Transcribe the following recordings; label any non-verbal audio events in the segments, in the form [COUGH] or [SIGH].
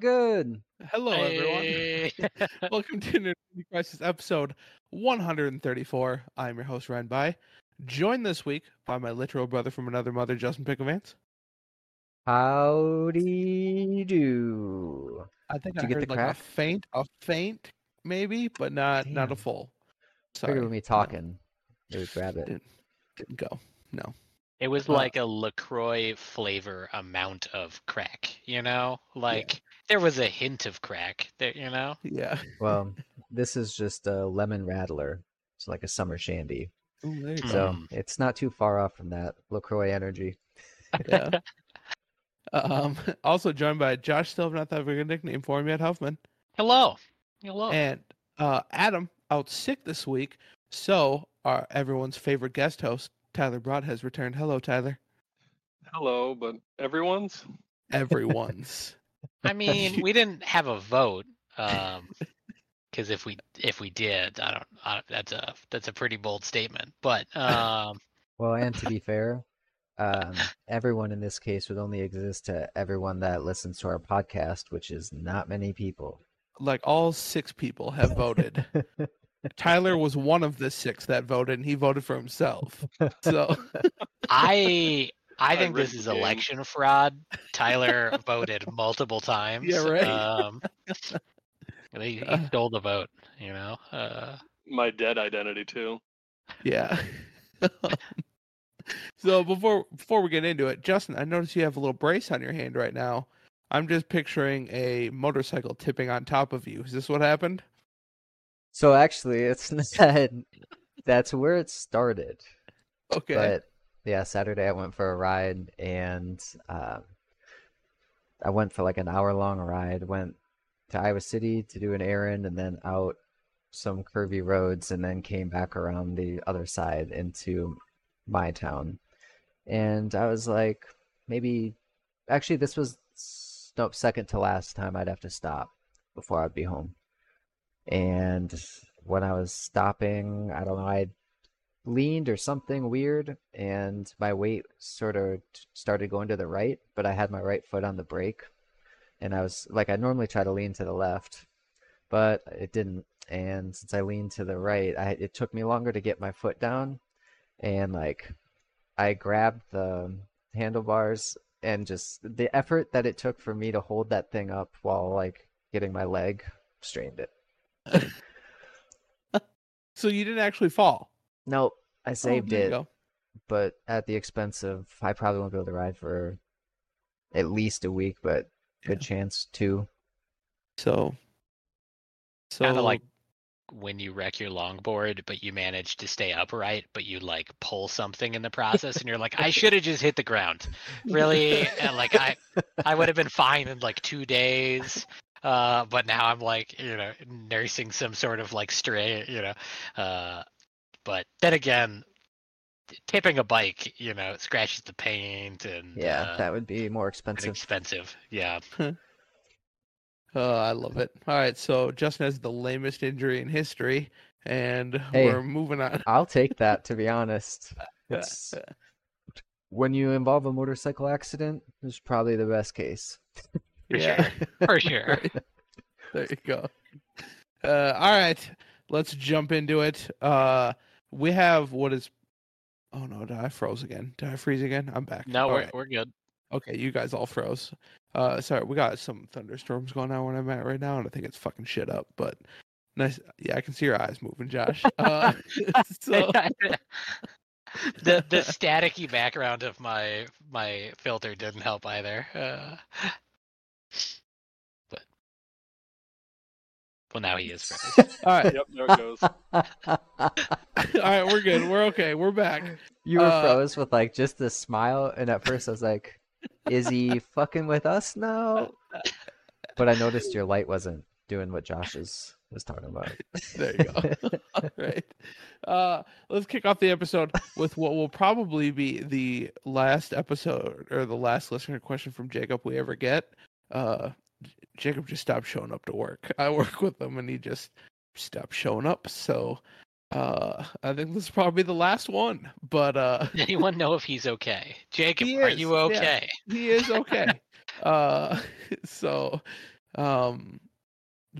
Good. Hello, everyone. [LAUGHS] Welcome to Nerdentity Crisis episode 134. I'm your host, Ryan By. Joined this week by my literal brother from another mother, Justin Picklevance. Howdy do. I think Did I you get the like crack? a faint, a faint, maybe, but not not a Damn. full. Figured Sorry, with me no, talking, they would grab it. Didn't- didn't go. No. It was Uh, like a LaCroix flavor amount of crack, you know? Like there was a hint of crack there, you know? Yeah. Well, [LAUGHS] this is just a lemon radler. It's like a summer shandy. Ooh, there you go. So Mm. it's not too far off from that LaCroix energy. Yeah. [LAUGHS] um. [LAUGHS] Also joined by Josh. Still have not that big a nickname for him yet, Huffman. Hello. Hello. And uh, Adam out sick this week, so our everyone's favorite guest host Tyler Broad has returned. Hello, Tyler. Hello, but everyone's Everyone's. I mean, we didn't have a vote. Um [LAUGHS] because if we if we did, I don't, I, that's a that's a pretty bold statement. But [LAUGHS] um Well, and to be [LAUGHS] fair, um, everyone in this case would only exist to everyone that listens to our podcast, which is not many people. like all six people have voted. Tyler was one of the six that voted, and he voted for himself. So I I I think this is game. election fraud. Tyler voted multiple [LAUGHS] times. Yeah, right. Um, [LAUGHS] he, he Uh. stole the vote. You know. Uh, my dead identity too. yeah. [LAUGHS] so before before we get into it, Justin, I notice you have a little brace on your hand right now. I'm just picturing a motorcycle tipping on top of you. Is this what happened? So actually, it's not. That's where it started. Okay. But yeah, Saturday I went for a ride and um, I went for like an hour long ride. Went to Iowa City to do an errand and then out some curvy roads and then came back around the other side into my town. And I was like, maybe actually this was nope, second to last time I'd have to stop before I'd be home. And when I was stopping, I don't know, I leaned or something weird and my weight sort of started going to the right but i had my right foot on the brake and i was like i normally try to lean to the left but it didn't and since i leaned to the right I, it took me longer to get my foot down and like i grabbed the handlebars and just the effort that it took for me to hold that thing up while like getting my leg strained it [LAUGHS] so you didn't actually fall. Nope i Oh, saved there you it but at the expense of I probably won't be able to ride for at least a week, but good chance two. So, so kind of like when you wreck your longboard, but you manage to stay upright, but you like pull something in the process, and you're like, I [LAUGHS] should have just hit the ground, really, [LAUGHS] and like I, I would have been fine in like two days. Uh, but now I'm like, you know, nursing some sort of like stray, you know. Uh, but then again, tipping a bike, you know, it scratches the paint and Yeah, uh, that would be more expensive. expensive. Yeah. [LAUGHS] Oh, I love it. All right, so Justin has the lamest injury in history, and Hey. we're moving on. I'll take that [LAUGHS] to be honest. It's [LAUGHS] when you involve a motorcycle accident, it's probably the best case. For yeah, sure. For sure. There you go. Uh, all right, let's jump into it. Uh, we have what is? Oh no, did I froze again? Did I freeze again? I'm back. No, All we're right. we're good. Okay, you guys all froze. Uh, sorry, we got some thunderstorms going on where I'm at right now, and I think it's fucking shit up. But nice, yeah, I can see your eyes moving, Josh. [LAUGHS] Uh, [LAUGHS] so [LAUGHS] the the staticky background of my my filter didn't help either. Uh, well, now he is [LAUGHS] frozen. all right, Yep, there it goes. [LAUGHS] all right, we're good. We're okay. We're back. You were Uh, froze with like just a smile, and at first I was like, "Is he [LAUGHS] fucking with us now?" But I noticed your light wasn't doing what Josh's was talking about. There you go. All right. Uh, let's kick off the episode with what will probably be the last episode or the last listener question from Jacob we ever get. Uh, J- Jacob just stopped showing up to work. [LAUGHS] I work with him and he just stopped showing up. So uh, I think this is probably the last one. But uh, [LAUGHS] anyone know if he's okay? [LAUGHS] Jacob, He are is, you yeah. okay? he is okay. uh, so Um,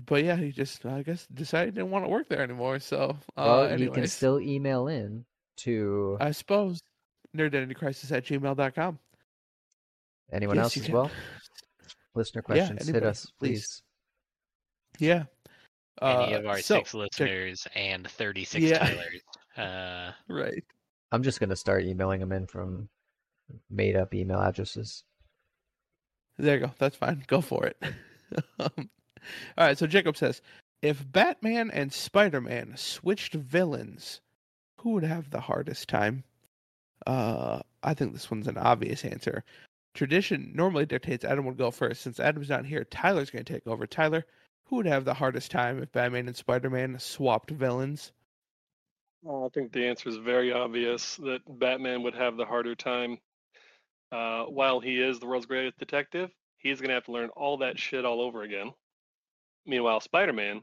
but yeah, he just I guess decided he didn't want to work there anymore. So uh, well, you can still email in to I suppose nerdentitycrisis at gmail.com. anyone yes, else as can. well. Listener Yeah, questions, hit us, please. please. Yeah. Any Uh, of our so, six listeners and 36 Yeah. Tylers. [LAUGHS] Uh, Right. I'm just gonna start emailing them in from made up email addresses. There you go. That's fine. Go for it. [LAUGHS] um, all right. So Jacob says, if Batman and Spider Man switched villains, who would have the hardest time? Uh, I think this one's an obvious answer. Tradition normally dictates Adam would go first. Since Adam's not here, Tyler's going to take over. Tyler, who would have the hardest time if Batman and Spider Man swapped villains? Uh, I think the answer is very obvious that Batman would have the harder time. Uh, while he is the world's greatest detective, he's going to have to learn all that shit all over again. Meanwhile, Spider Man,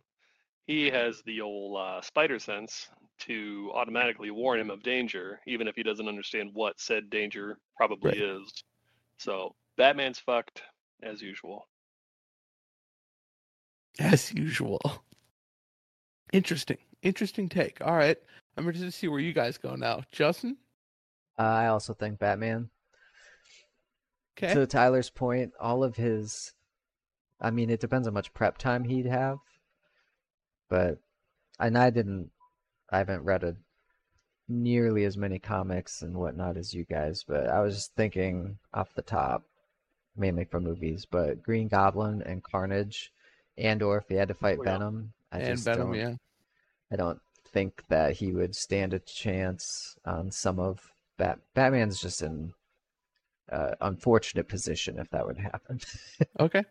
he has the old uh, spider sense to automatically warn him of danger, even if he doesn't understand what said danger probably Right. is. So, Batman's fucked as usual. As usual. Interesting. Interesting take. All right. I'm interested to see where you guys go now. Justin? Uh, I also think Batman. Okay. To Tyler's point, all of his, I mean, it depends on how much prep time he'd have, but, and I didn't, I haven't read a, nearly as many comics and whatnot as you guys, but I was just thinking off the top, mainly from movies, but Green Goblin and Carnage, and or if he had to fight Oh, yeah. Venom, I and just Venom, don't, yeah. I don't think that he would stand a chance on some of Bat. Batman's just in uh, unfortunate position if that would happen. [LAUGHS] Okay.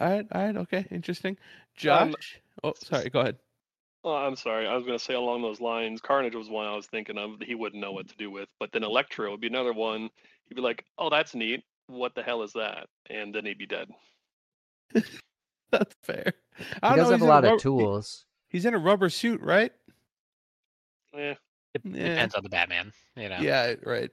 All right. All right. Okay. Interesting. Josh? Um, oh, sorry. Go ahead. Oh, I'm sorry. I was going to say along those lines, Carnage was one I was thinking of that he wouldn't know what to do with. But then Electro would be another one. He'd be like, "Oh, that's neat. What the hell is that?" And then he'd be dead. [LAUGHS] That's fair. I he don't does know, have a in lot rubber- of tools. He's in a rubber suit, right? Eh, Dep- Yeah. Depends on the Batman, you know. Yeah, right.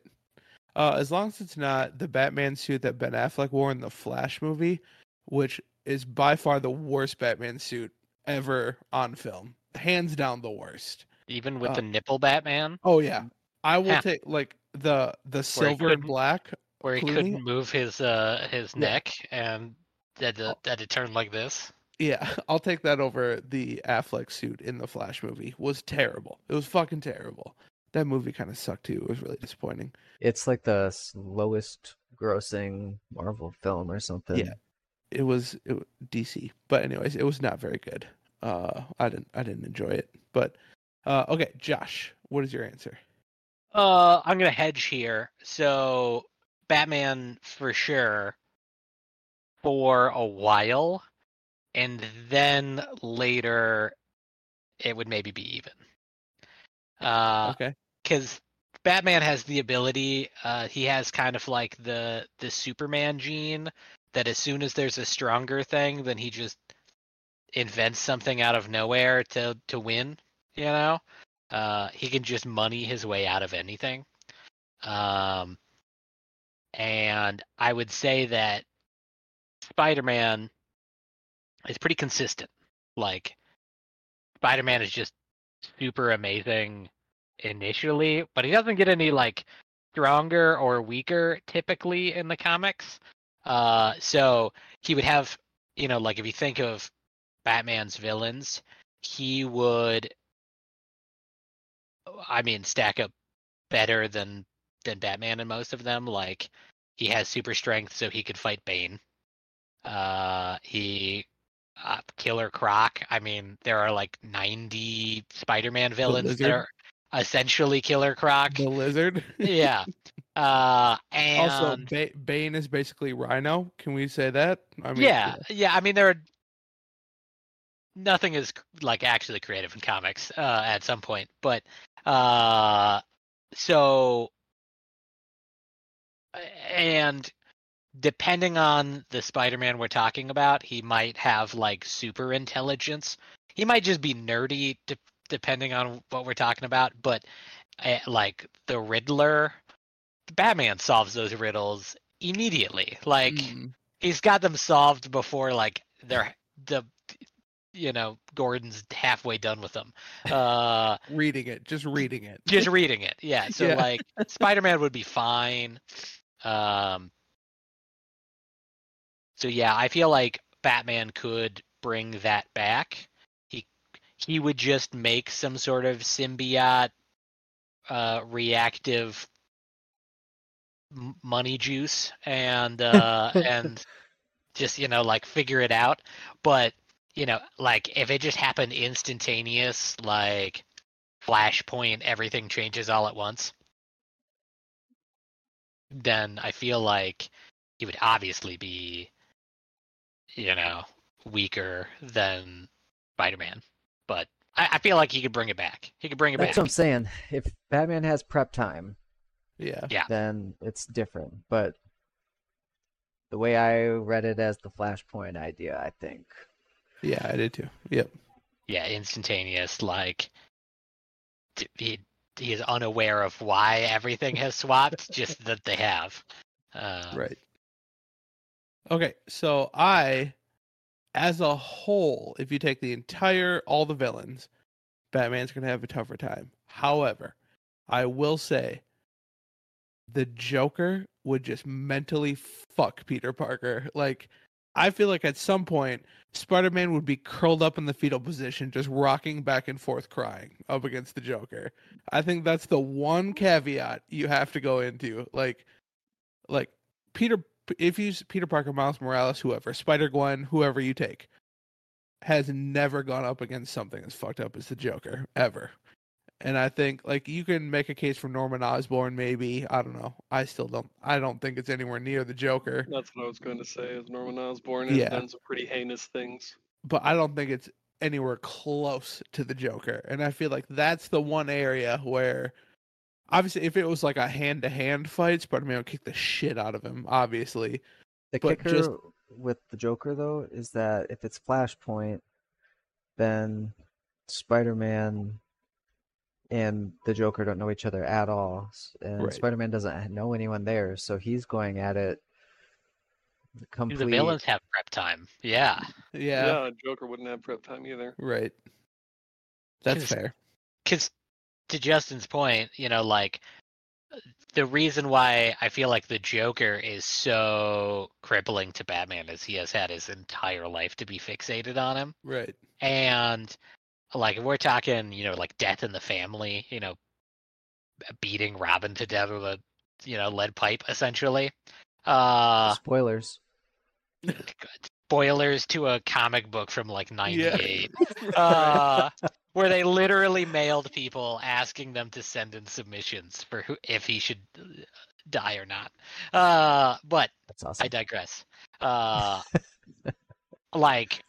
Uh, as long as it's not the Batman suit that Ben Affleck wore in the Flash movie, which is by far the worst Batman suit ever on film, hands down the worst. Even with Uh, the nipple Batman, Oh yeah, I will Yeah. take like the the silver and black. where he clearly- couldn't move his uh his Yeah. neck and had to, had to turn like this. Yeah, [LAUGHS] I'll take that over the Affleck suit in the Flash movie. Was terrible. It was fucking terrible. That movie kind of sucked too. It was really disappointing. It's like the lowest grossing Marvel film or something. Yeah, it was it, wa- DC, but anyways, it was not very good. Uh, I didn't I didn't enjoy it. But uh, okay, Josh, what is your answer? Uh, I'm gonna hedge here. So Batman for sure for a while, and then later it would maybe be even. Uh, okay, because Batman has the ability. Uh, he has kind of like the the Superman gene that as soon as there's a stronger thing, then he just invents something out of nowhere to to win. You know, uh, he can just money his way out of anything. Um, and I would say that Spider-Man is pretty consistent. Like Spider-Man is just super amazing initially, but he doesn't get any like stronger or weaker typically in the comics. Uh, so he would have, you know, like if you think of Batman's villains, he would, I mean, stack up better than than Batman in most of them. Like he has super strength, so he could fight Bane. Uh, he uh, Killer Croc. I mean, there are like 90 Spider-Man villains that are essentially Killer Croc. the lizard. yeah. [LAUGHS] Uh, and also, ba- Bane is basically Rhino. Can we say that? I mean, yeah, yeah. I mean, there are nothing is like actually creative in comics uh, at some point, but uh, so and depending on the Spider-Man we're talking about, he might have like super intelligence. He might just be nerdy, de- depending on what we're talking about. But uh, like the Riddler, Batman solves those riddles immediately. Like Mm, he's got them solved before like they're the you know Gordon's halfway done with them. Uh, [LAUGHS] reading it, just reading it. just [LAUGHS] reading it. Yeah. So Yeah. like [LAUGHS] Spider-Man would be fine. Um So yeah, I feel like Batman could bring that back. He he would just make some sort of symbiote uh reactive m- money juice and uh and just you know like figure it out but you know like if it just happened instantaneous like flashpoint everything changes all at once then i feel like he would obviously be you know weaker than spider-man but i, I feel like he could bring it back he could bring it That's back what I'm saying. If Batman has prep time, Yeah. Yeah. then it's different. But the way I read it as the Flashpoint idea, I think Yeah, I did too. Yep. yeah instantaneous like he he is unaware of why everything has swapped just [LAUGHS] that they have uh Right. Okay, so I, as a whole, if you take the entire all the villains, Batman's gonna have a tougher time. However, I will say the Joker would just mentally fuck Peter Parker. Like I feel like at some point Spider-Man would be curled up in the fetal position, just rocking back and forth crying up against the Joker. I think that's the one caveat you have to go into. Like like Peter if you Peter Parker, Miles Morales, whoever, Spider Gwen, whoever you take, has never gone up against something as fucked up as the Joker ever. And I think like you can make a case for Norman Osborn, maybe. I don't know. I still don't. I don't think it's anywhere near the Joker, That's what I was going to say. Is Norman Osborn has Yeah. done some pretty heinous things. but I don't think it's anywhere close to the Joker. And I feel like that's the one area where, obviously, if it was like a hand to hand fight, Spider Man would kick the shit out of him. Obviously, the But kicker just- with the Joker though is that if it's Flashpoint, then Spider-Man and the Joker don't know each other at all, and Right. Spider-Man doesn't know anyone there, so he's going at it the villains have prep time yeah yeah. Yeah, Joker wouldn't have prep time either. Right. That's 'Cause- fair. because to Justin's point, you know, like the reason why I feel like the Joker is so crippling to Batman is he has had his entire life to be fixated on him. Right. And like if we're talking, you know, like death in the family, you know, beating Robin to death with a you know, lead pipe essentially. Uh Spoilers. [LAUGHS] spoilers to a comic book from like Yeah. 98. [LAUGHS] uh, where they literally mailed people asking them to send in submissions for who if he should uh, die or not. Uh, but That's awesome. I digress. Uh, [LAUGHS] like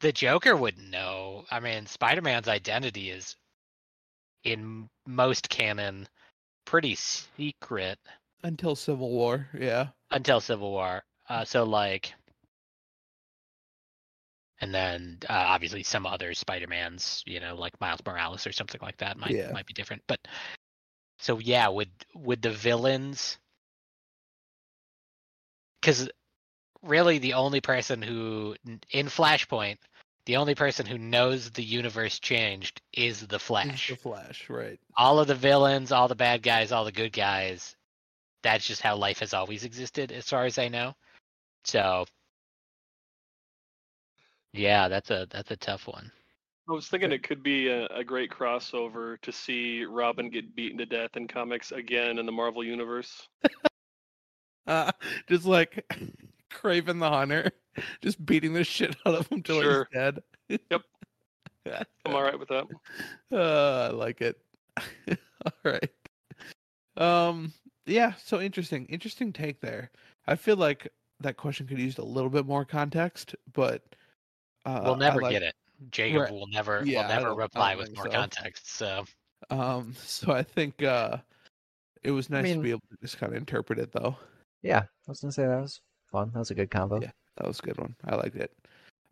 the Joker wouldn't know. I mean, Spider-Man's identity is in most canon pretty secret Until Civil War. Yeah. until Civil War. Uh, so like, and then uh, obviously some other Spider-Mans, you know, like Miles Morales or something like that might Yeah. might be different. But so yeah, would would the villains? Because really, the only person who in Flashpoint, the only person who knows the universe changed is the Is Flash The Flash. Right. all of the villains, all the bad guys, all the good guys. That's just how life has always existed, as far as I know. So, yeah, that's a that's a tough one. I was thinking it could be a, a great crossover to see Robin get beaten to death in comics again in the Marvel universe. [LAUGHS] Uh, just like Kraven the Hunter, [LAUGHS] just beating the shit out of him till Sure. he's dead. Yep. [LAUGHS] I'm all right with that. Uh, I like it. [LAUGHS] All right. Um. Yeah. So interesting. Interesting take there. I feel like that question could use a little bit more context, but uh, we'll never like- get it. Jacob Right. will never Yeah, will never reply with more so. context. So, Um. So I think uh, it was nice to mean- be able to just kind of interpret it, though. Yeah, I was gonna say that was fun. That was a good combo. Yeah. That was a good one. I liked it.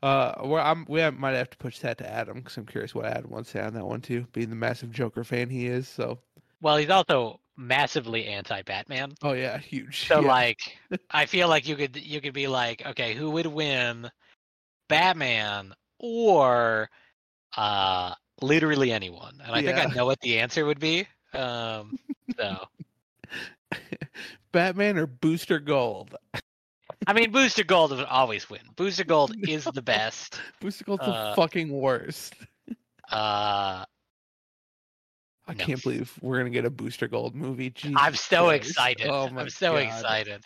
Uh, well, I'm we might have to push that to Adam because I'm curious what Adam wants to say on that one too, being the massive Joker fan he is. So, well, he's also massively anti-Batman. oh yeah, huge. So, yeah. like, [LAUGHS] I feel like you could you could be like, okay, who would win Batman or uh, literally anyone. And I think I know what the answer would be. Um, so, [LAUGHS] Batman or Booster Gold? I mean, Booster Gold would always win. Booster Gold [LAUGHS] is the best. Booster Gold's Uh, the fucking worst. Uh, I no. can't believe we're gonna get a Booster Gold movie. I'm so Christ. excited. Oh I'm so God. excited.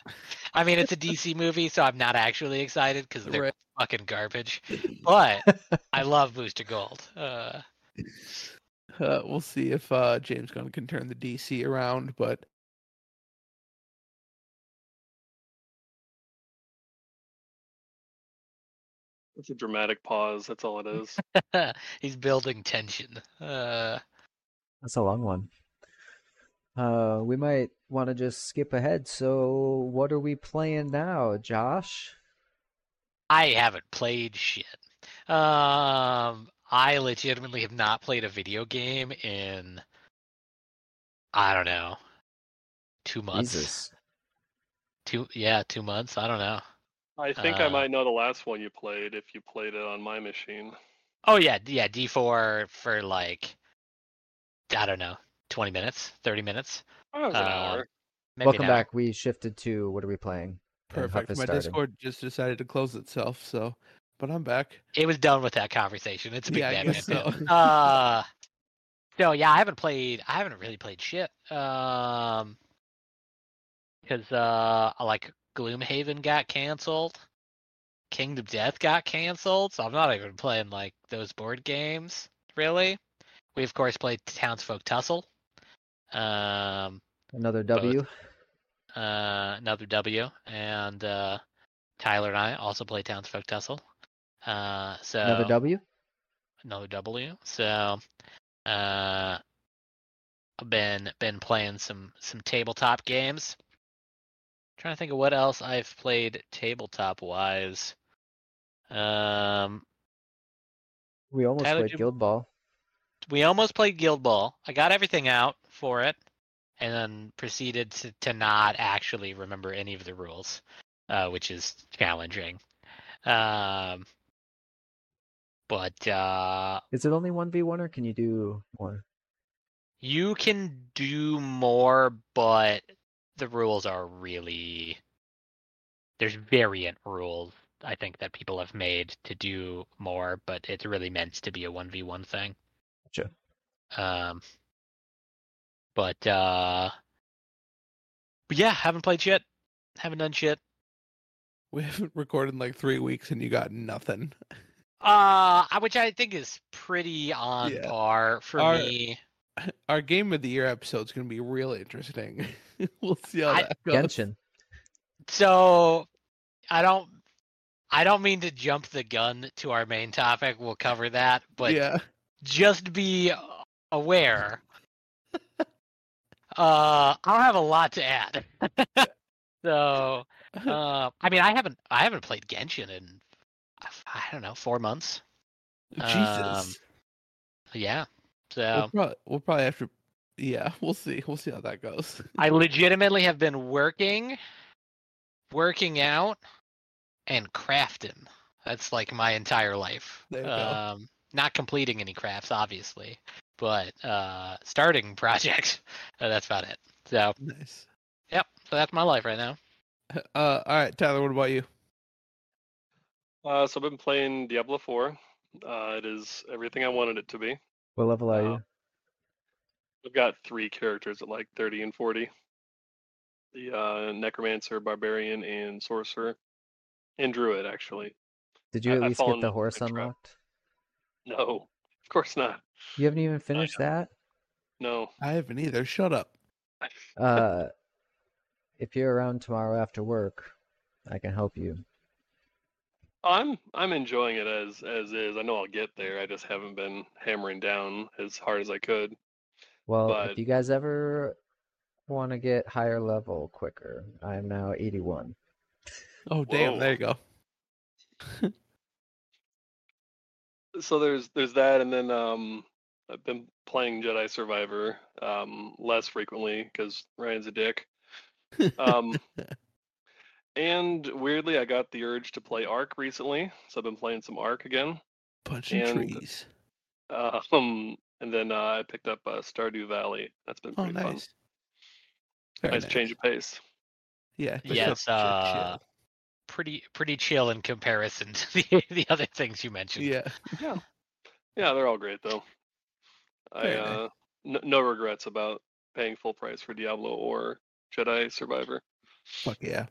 I mean, it's a DC [LAUGHS] movie, so I'm not actually excited because they're Right. fucking garbage. [LAUGHS] But I love Booster Gold. Uh, Uh, we'll see if uh, James Gunn can turn the DC around, but It's a dramatic pause. That's all it is. [LAUGHS] he's building tension. Uh, That's a long one. Uh, we might want to just skip ahead. So, what are we playing now, Josh? I haven't played shit. Um, I legitimately have not played a video game in I don't know two months. Jesus. Two yeah, two months. I don't know. I think I Uh, might know the last one you played if you played it on my machine. Oh yeah, yeah, D four for like I don't know, twenty minutes, thirty minutes. Oh, it was an Uh, hour. Maybe Welcome an hour. back. We shifted to what are we playing? And perfect. is My starting. Discord just decided to close itself, so but I'm back. It was done with that conversation. It's a big Yeah, I Batman guess fan. so. [LAUGHS] Uh so yeah, I haven't played I haven't really played shit. Um because uh I like Gloomhaven got canceled. Kingdom Death got canceled, so I'm not even playing like those board games, really. We of course played Townsfolk Tussle. Um Another W. uh, another W, and uh, Tyler and I also play Townsfolk Tussle. Uh, so Another W. another W. So uh, I've been been playing some some tabletop games. Trying to think of what else I've played tabletop wise. Um, We almost Tyler, played Guild Ball. we almost played Guild Ball. I got everything out for it, and then proceeded to, to not actually remember any of the rules, uh, which is challenging. Um, but uh, Is it only one v one or can you do more? you can do more, but the rules are really there's variant rules. I think that people have made to do more, but it's really meant to be a one v one thing. Sure. Um, but uh, but yeah, haven't played shit. Haven't done shit. [LAUGHS] We haven't recorded in like three weeks, and you got nothing. Uh, which I think is pretty on Yeah. par for Our- me. [LAUGHS] Our game of the year episode is gonna be really interesting. [LAUGHS] [LAUGHS] we'll see how I- that goes. Genshin. So I don't. I don't mean to jump the gun to our main topic. We'll cover that, but yeah, just be aware. uh, I don't have a lot to add. [LAUGHS] so, uh, I mean, I haven't I haven't played Genshin in I don't know four months. Jesus. um, Yeah, so we'll, probably, we'll probably have to. Yeah, [LAUGHS] we'll see. We'll see how that goes. [LAUGHS] I legitimately have been working, working out, and crafting. That's like my entire life. There you go. um, not completing any crafts, obviously, but uh, starting [LAUGHS] projects. Uh, that's about it. So, nice. yep. So that's my life right now. Uh, all right, Tyler. What about you? Uh, so I've been playing Diablo 4. Uh, it is everything I wanted it to be. What level are Uh, you? I've got three characters at like 30 and 40. The uh, Necromancer, Barbarian, and Sorcerer. And Druid, actually. Did you at I've least get the horse unlocked? No, of course not. You haven't even finished that? No. I haven't either. Shut up. [LAUGHS] Uh, if you're around tomorrow after work, I can help you. I'm I'm enjoying it as as is. I know I'll get there. I just haven't been hammering down as hard as I could. Well, But- if you guys ever want to get higher level quicker, I am now 81. Oh, damn. Whoa. There you go. [LAUGHS] So there's there's that, and then um, I've been playing Jedi Survivor um, less frequently because Ryan's a dick. Um, [LAUGHS] And weirdly, I got the urge to play Ark recently, so I've been playing some Ark again. Punching And- trees. Uh, [LAUGHS] um, and then uh, I picked up uh, Stardew Valley. That's been Oh, pretty fun. nice. Very Nice change of pace. Yeah. but Yeah, it's uh, pretty pretty chill in comparison [LAUGHS] to the the other things you mentioned. Yeah. Yeah, Yeah, they're all great though. I Very nice. uh, n- no regrets about paying full price for Diablo or Jedi Survivor. Fuck yeah.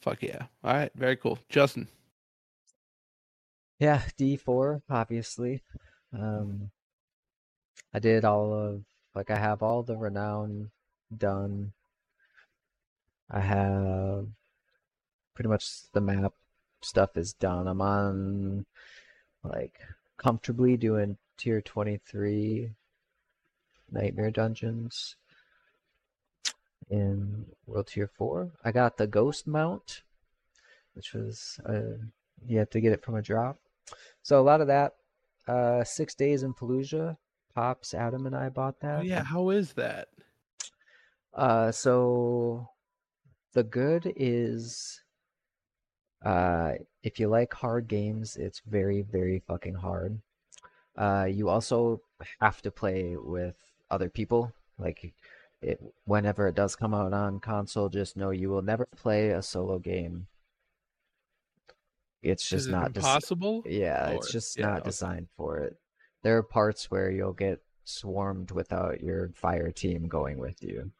Fuck yeah. All right. Very cool. Justin. Yeah, D4, obviously. Um, I did all of, like, I have all the renown done. I have pretty much the map stuff is done. I'm on, like, comfortably doing tier 23 Nightmare Dungeons in World Tier 4. I got the Ghost Mount, which was, uh, you have to get it from a drop. So a lot of that. Uh, six days in Fallujah. Pops, Adam, and I bought Oh, that. yeah. How is that? Uh, so the good is, uh, if you like hard games, it's very, very fucking hard. Uh, you also have to play with other people. Like, it, whenever it does come out on console, just know you will never play a solo game. It's just is it not impossible? yeah, Or- it's just yeah, not okay. designed for it. There are parts where you'll get swarmed without your fire team going with you.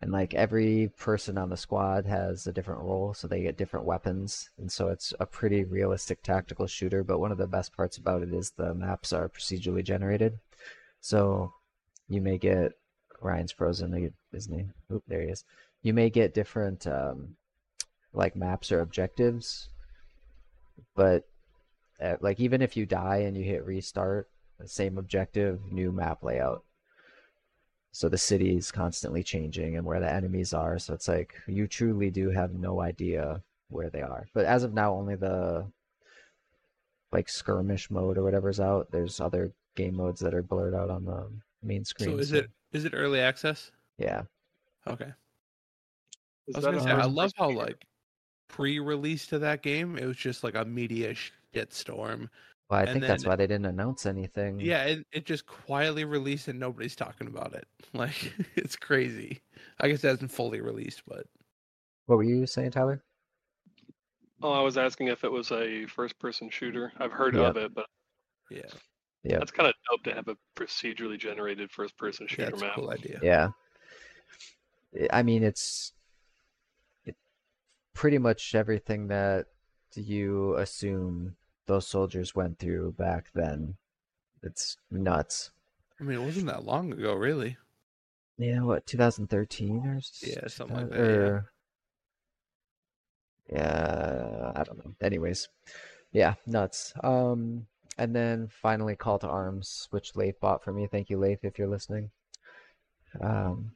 And like every person on the squad has a different role, so they get different weapons. And so it's a pretty realistic tactical shooter, but one of the best parts about it is the maps are procedurally generated. So you may get Ryan's frozen, his name. Oop, there he is. You may get different um, like maps or objectives, but uh, like even if you die and you hit restart, same objective, new map layout. So the city is constantly changing and where the enemies are. So it's like you truly do have no idea where they are. But as of now, only the like skirmish mode or whatever's out. There's other game modes that are blurred out on the main screen. So is it is it early access? Yeah. Okay. Is I was gonna say I love how like pre-release to that game, it was just like a media shitstorm. Well, I And think that's why they didn't announce anything. Yeah, it, it just quietly released and nobody's talking about it. [LAUGHS] Like [LAUGHS] it's crazy. I guess it hasn't fully released, but What were you saying, Tyler? Oh, I was asking if it was a first-person shooter. I've heard Yeah. of it, but yeah, Yeah. that's kind of dope to have a procedurally generated first-person yeah shooter it's a map. cool idea. Yeah. I- I mean, it's it, pretty much everything that you assume those soldiers went through back then. It's nuts. I mean, it wasn't that long ago, really. Yeah, what, 2013 or Yeah, something like 2000 that, yeah. yeah, I don't know. Anyways, yeah, nuts. Um, and then finally, Call to Arms, which Leif bought for me. Thank you, Leif, if you're listening. Um,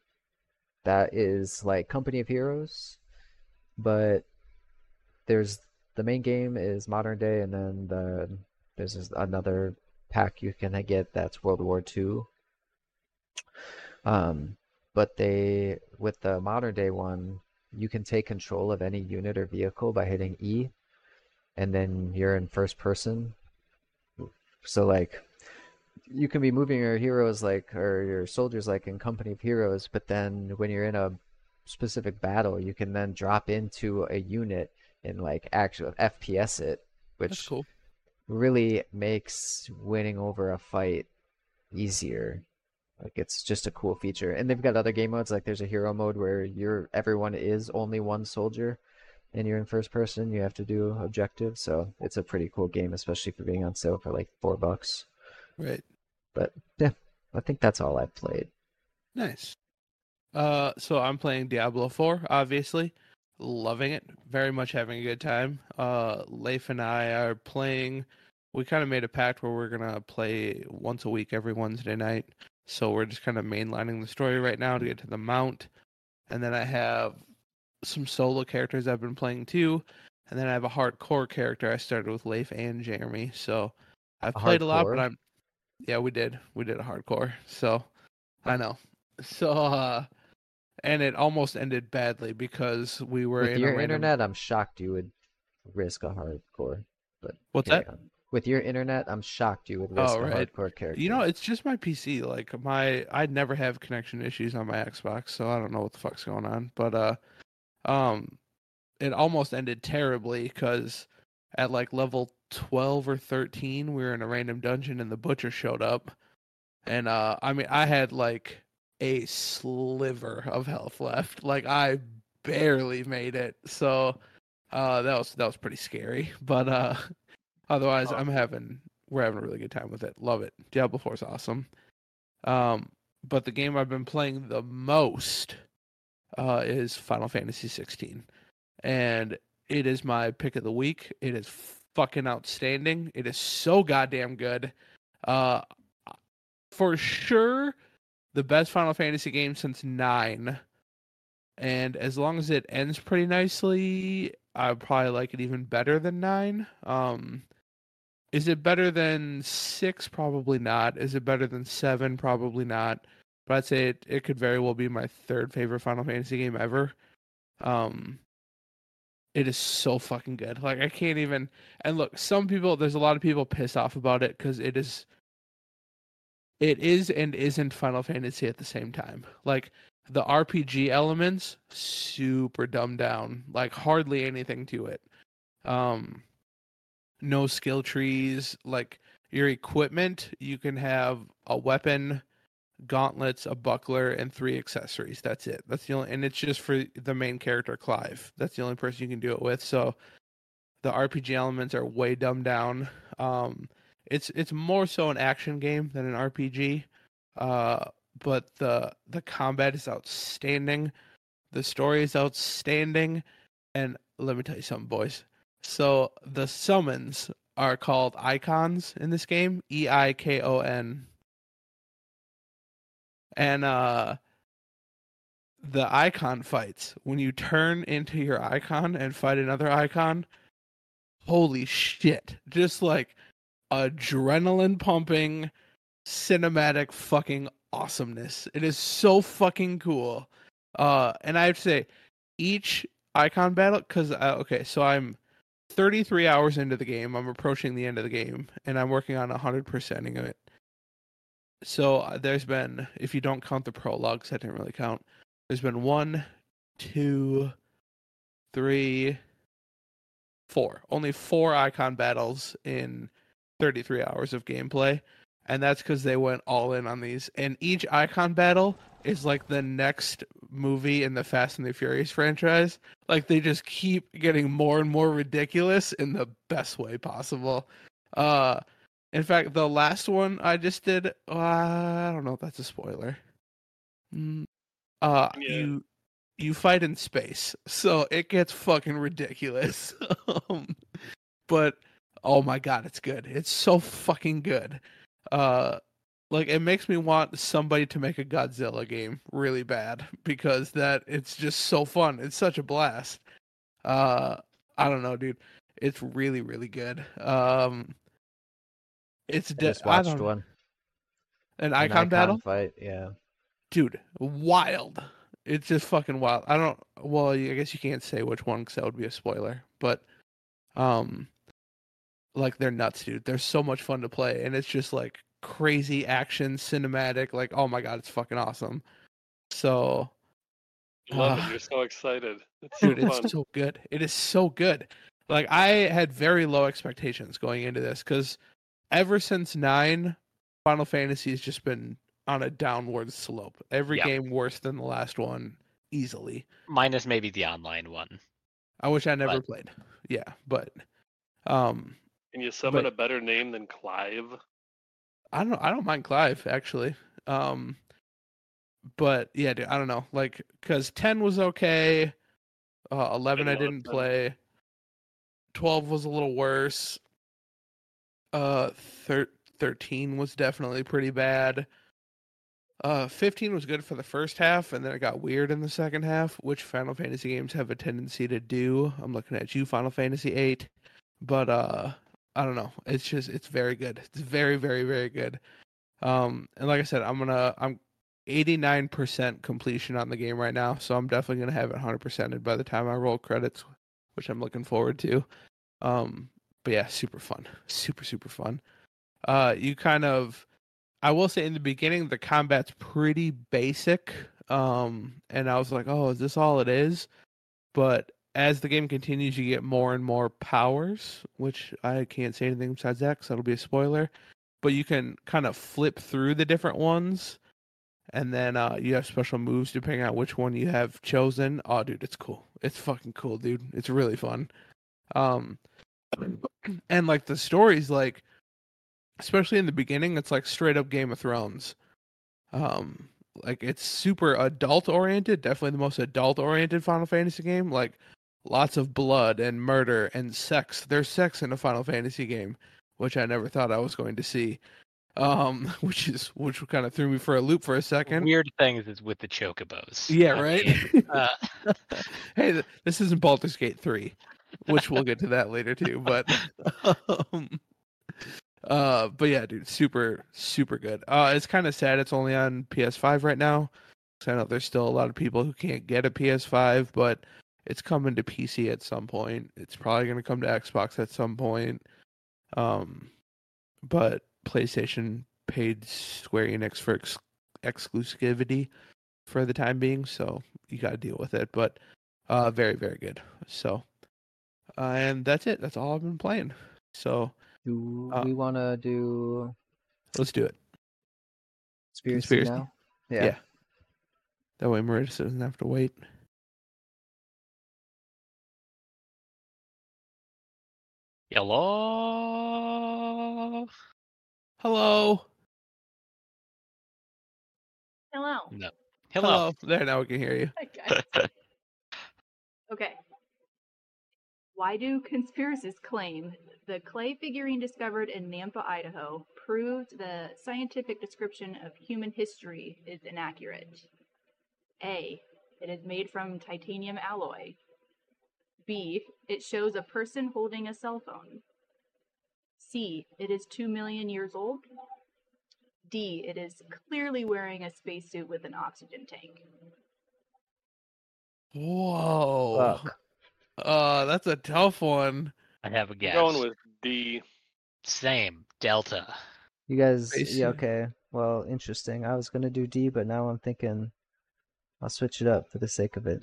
that is like Company of Heroes, but there's the main game is modern day, and then the there's another pack you can get that's World War II. Um, but they with the modern day one, you can take control of any unit or vehicle by hitting E, and then you're in first person. So like you can be moving your heroes like or your soldiers like in company of heroes, but then when you're in a specific battle, you can then drop into a unit and like actual FPS it, which cool. really makes winning over a fight easier. Like it's just a cool feature. And they've got other game modes like there's a hero mode where you're everyone is only one soldier and you're in first person, you have to do objectives. So it's a pretty cool game, especially for being on sale for like four bucks. Right. But yeah, I think that's all I've played. Nice. Uh, so I'm playing Diablo 4, obviously. Loving it. Very much having a good time. Uh, Leif and I are playing. We kind of made a pact where we're gonna play once a week, every Wednesday night. So we're just kind of mainlining the story right now to get to the mount, and then I have some solo characters I've been playing too, and then I have a hardcore character I started with Leif and Jeremy. So I've played a lot, but? I'm yeah, we did. We did a hardcore. So I know. So uh and it almost ended badly because we were With in your a random... internet, I'm shocked you would risk a hardcore. But What's that? on. With your internet, I'm shocked you would risk Oh, a hardcore character. You know, it's just my PC. Like my, I never have connection issues on my Xbox, so I don't know what the fuck's going on. But uh, um, it almost ended terribly because at like level twelve or thirteen, we were in a random dungeon and the butcher showed up, and uh, I mean, I had like a sliver of health left. Like I barely made it. So, uh, that was that was pretty scary. But uh, otherwise, Oh. I'm having we're having a really good time with it. Love it. Diablo 4 is awesome. Um, but the game I've been playing the most uh, is Final Fantasy 16, and it is my pick of the week. It is fucking outstanding. It is so goddamn good. Uh, for sure, the best Final Fantasy game since nine. And as long as it ends pretty nicely, I probably like it even better than nine. Um, is it better than six? Probably not. Is it better than seven? Probably not. But I'd say it, it could very well be my third favorite Final Fantasy game ever. Um, it is so fucking good. Like I can't even. And look, some people, there's a lot of people pissed off about it because it is. It is and isn't Final Fantasy at the same time. Like the RPG elements, super dumbed down. Like hardly anything to it. Um, no skill trees. Like your equipment, you can have a weapon, gauntlets, a buckler, and three accessories. That's it. That's the only, and it's just for the main character, Clive. That's the only person you can do it with. So the RPG elements are way dumbed down. Um, it's it's more so an action game than an RPG. Uh, but the the combat is outstanding. The story is outstanding, and let me tell you something, boys. So the summons are called Eikons in this game, E I K O N. And uh the Eikon fights, when you turn into your Eikon and fight another Eikon, holy shit. Just like adrenaline pumping cinematic fucking awesomeness. It is so fucking cool. Uh and I have to say each Eikon battle cuz uh, okay, so I'm 33 hours into the game. I'm approaching the end of the game, and I'm working on 100%ing of it. So uh, there's been, if you don't count the prologues, I didn't really count. There's been one, two, three, four. Only four Eikon battles in 33 hours of gameplay, and that's because they went all in on these. And each Eikon battle is like the next movie in the Fast and the Furious franchise. Like they just keep getting more and more ridiculous in the best way possible. Uh in fact, the last one I just did, uh, I don't know if that's a spoiler. Mm, Uh Yeah. you you fight in space. So it gets fucking ridiculous. [LAUGHS] um, but oh my god, it's good. It's so fucking good. Uh like it makes me want somebody to make a Godzilla game really bad [LAUGHS] because that it's just so fun. It's such a blast. Uh I don't know, dude. It's really really good. Um it's I de- just I watched don't one. an An Eikon battle, fight. Yeah. dude. Wild. It's just fucking wild. I don't. Well, I guess you can't say which one because that would be a spoiler. But, um, like they're nuts, dude. They're so much fun to play, and it's just like crazy action, cinematic. Like, oh my god, it's fucking awesome. So, Love Ah. it. You're so excited. It's so dude, fun. it's so good. It is so good. Like I had very low expectations going into this because ever since nine, Final Fantasy has just been on a downward slope. Every Yeah. game worse than the last one, easily. Minus maybe the online one. I wish I never But- played. Yeah, but um, Can you summon but- a better name than Clive? I don't. I don't mind Clive actually. Um, but yeah, dude, I don't know. Like, cause ten was okay. Uh, Eleven I didn't 10. play. Twelve was a little worse. Uh, thir- thirteen was definitely pretty bad. Uh, fifteen was good for the first half, and then it got weird in the second half, which Final Fantasy games have a tendency to do. I'm looking at you, Final Fantasy eight, but uh, I don't know. It's just it's very good. It's very very very good. Um, and like I said, I'm gonna I'm 89% completion on the game right now, so I'm definitely gonna have it 100%ed by the time I roll credits, which I'm looking forward to. Um, but yeah, super fun, super super fun. Uh, you kind of, I will say in the beginning the combat's pretty basic. Um, and I was like, oh, is this all it is? But as the game continues, you get more and more powers, which I can't say anything besides that because that'll be a spoiler. But you can kind of flip through the different ones, and then uh, you have special moves depending on which one you have chosen. Oh, dude, it's cool. It's fucking cool, dude. It's really fun. Um, [CLEARS THROAT] and like the stories, like especially in the beginning, it's like straight up Game of Thrones. Um, like it's super adult oriented, definitely the most adult oriented Final Fantasy game. Like lots of blood and murder and sex. There's sex in a Final Fantasy game, which I never thought I was going to see. Um, [LAUGHS] which is which kind of threw me for a loop for a second. Weird things is with the chocobos. Yeah, I right. mean, uh, [LAUGHS] hey, this isn't Baldur's Gate three, which we'll get to that later too. But, [LAUGHS] um, uh, but yeah, dude, super super good. Uh, it's kind of sad it's only on PS5 right now. I know there's still a lot of people who can't get a PS5, but it's coming to PC at some point. It's probably going to come to Xbox at some point. Um, but PlayStation paid Square Enix for ex- exclusivity for the time being, so you got to deal with it. But uh, very very good. So, uh, and that's it. That's all I've been playing. So Do Uh, we want to do let's do it. conspiracy, Conspiracy? now? Yeah. That way Marissa doesn't have to wait. Hello. Hello. Hello. No. Hello. There, now we can hear you. [LAUGHS] Hi, okay. Why do conspiracists claim the clay figurine discovered in Nampa, Idaho, proved the scientific description of human history is inaccurate? A. It is made from titanium alloy. B. It shows a person holding a cell phone. C. It is 2 million years old. D. It is clearly wearing a spacesuit with an oxygen tank. Whoa. Fuck. Uh, that's a tough one. I have a I'm guess. Going with D. Same. Delta. You guys, Space yeah, okay. Well, interesting. I was gonna do D, but now I'm thinking I'll switch it up for the sake of it.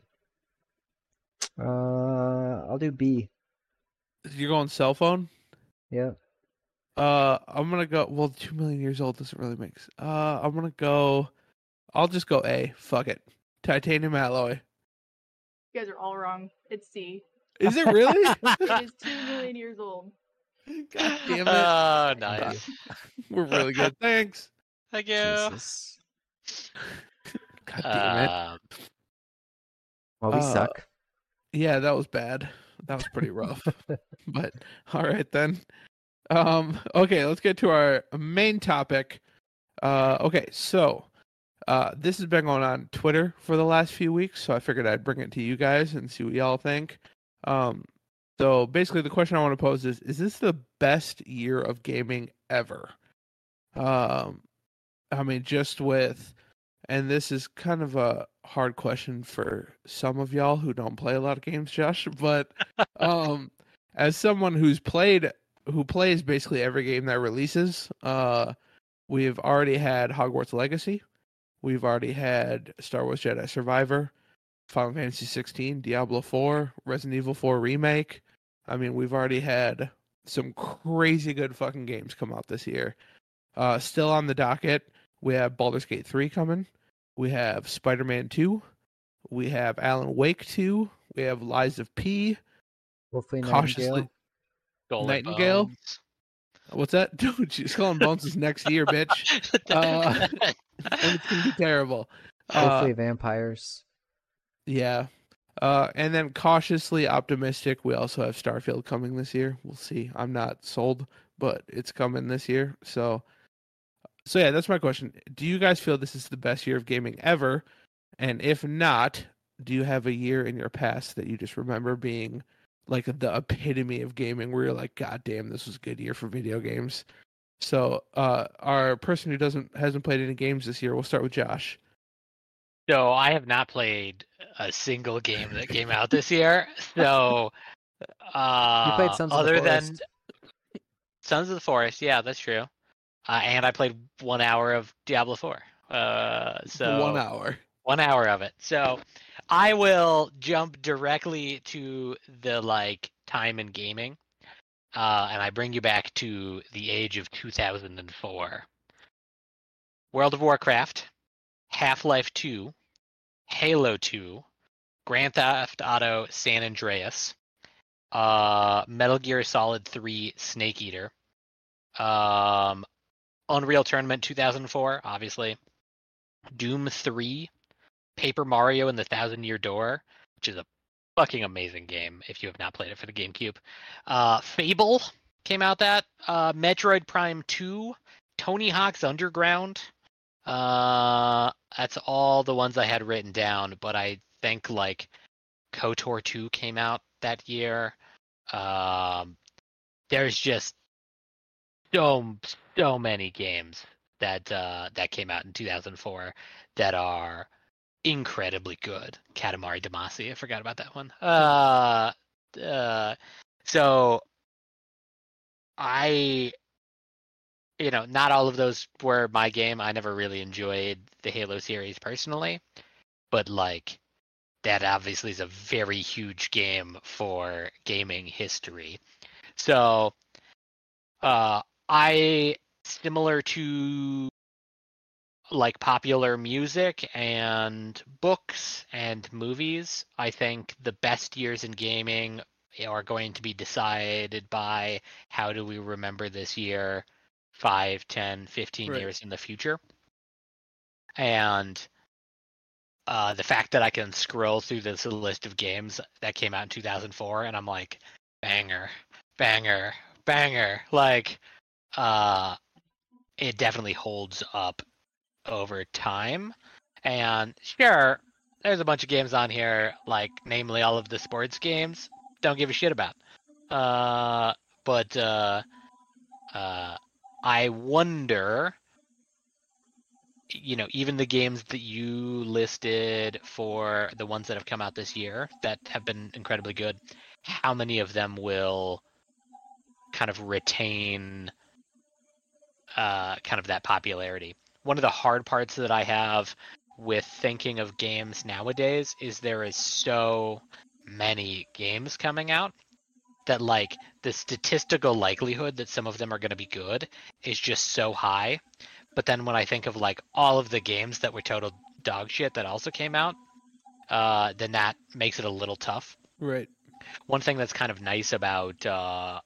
Uh, I'll do B. You're going cell phone? Yeah. Uh, I'm gonna go. Well, two million years old doesn't really make. s- Uh, I'm gonna go. I'll just go A. Fuck it. Titanium alloy. You guys are all wrong. It's C. Is it really? [LAUGHS] It [LAUGHS] is 2 million years old. God damn it. [LAUGHS] Oh, nice. We're really good. Thanks. Thank you. Jesus. God damn it. Um, Well, we Uh, suck. Yeah, that was bad. That was pretty rough. [LAUGHS] but all right then. Um okay, let's get to our main topic. Uh okay, so uh this has been going on Twitter for the last few weeks, so I figured I'd bring it to you guys and see what y'all think. Um so basically the question I want to pose is is this the best year of gaming ever? Um I mean just with and this is kind of a hard question for some of y'all who don't play a lot of games, Josh, [LAUGHS] but um as someone who's played who plays basically every game that releases, uh we've already had Hogwarts Legacy, we've already had Star Wars Jedi Survivor, Final Fantasy 16, Diablo 4, Resident Evil 4 remake. I mean, we've already had some crazy good fucking games come out this year. Uh still on the docket, we have Baldur's Gate 3 coming. We have Spider-Man 2. We have Alan Wake 2. We have Lies of P. Hopefully, cautiously- Nightingale. Nightingale? Bones. What's that? [LAUGHS] Dude, she's calling Bones is next year, bitch. [LAUGHS] Uh, [LAUGHS] And it's gonna be terrible. Uh, Hopefully, vampires. yeah. Uh, and then cautiously optimistic, we also have Starfield coming this year. We'll see. I'm not sold, but it's coming this year. So, so yeah, that's my question. Do you guys feel this is the best year of gaming ever? And if not, do you have a year in your past that you just remember being like the epitome of gaming, where you're like, God damn, this was a good year for video games? So, uh, our person who doesn't hasn't played any games this year, we'll start with Josh. So I have not played a single game that came out this [LAUGHS] year. So uh You played Sons of the other than Sons of the Forest, yeah, that's true. Uh, and I played one hour of Diablo 4. Uh [LAUGHS] so one hour. one hour of it. So I will jump directly to the like time in gaming. Uh, and I bring you back to the age of 2004. World of Warcraft, Half Life 2, Halo 2, Grand Theft Auto San Andreas, uh, Metal Gear Solid 3 Snake Eater, um, Unreal Tournament 2004, obviously, Doom 3, Paper Mario and the Thousand Year Door, which is a fucking amazing game if you have not played it for the GameCube. Uh, Fable came out that. Uh, Metroid Prime 2, Tony Hawk's Underground. Uh, that's all the ones I had written down, but I think like KOTOR 2 came out that year. Um, there's just so so many games that uh, that came out in 2004 that are incredibly good. Katamari Damacy, I forgot about that one. Uh, uh, so I, you know, not all of those were my game. I never really enjoyed the Halo series personally, but like that obviously is a very huge game for gaming history. So, uh, I similar to like popular music and books and movies, I think the best years in gaming are going to be decided by how do we remember this year 5, 10, 15 Right. years in the future. And uh, the fact that I can scroll through this list of games that came out in 2004 and I'm like, banger, banger, banger. Like, uh, it definitely holds up over time. And sure, there's a bunch of games on here, like namely all of the sports games, don't give a shit about. Uh, but uh, uh, I wonder, you know, even the games that you listed for the ones that have come out this year that have been incredibly good, how many of them will kind of retain uh, kind of that popularity? One of the hard parts that I have with thinking of games nowadays is there is so many games coming out that like the statistical likelihood that some of them are going to be good is just so high but then when i think of like all of the games that were total dog shit that also came out uh then that makes it a little tough Right. one thing that's kind of nice about uh,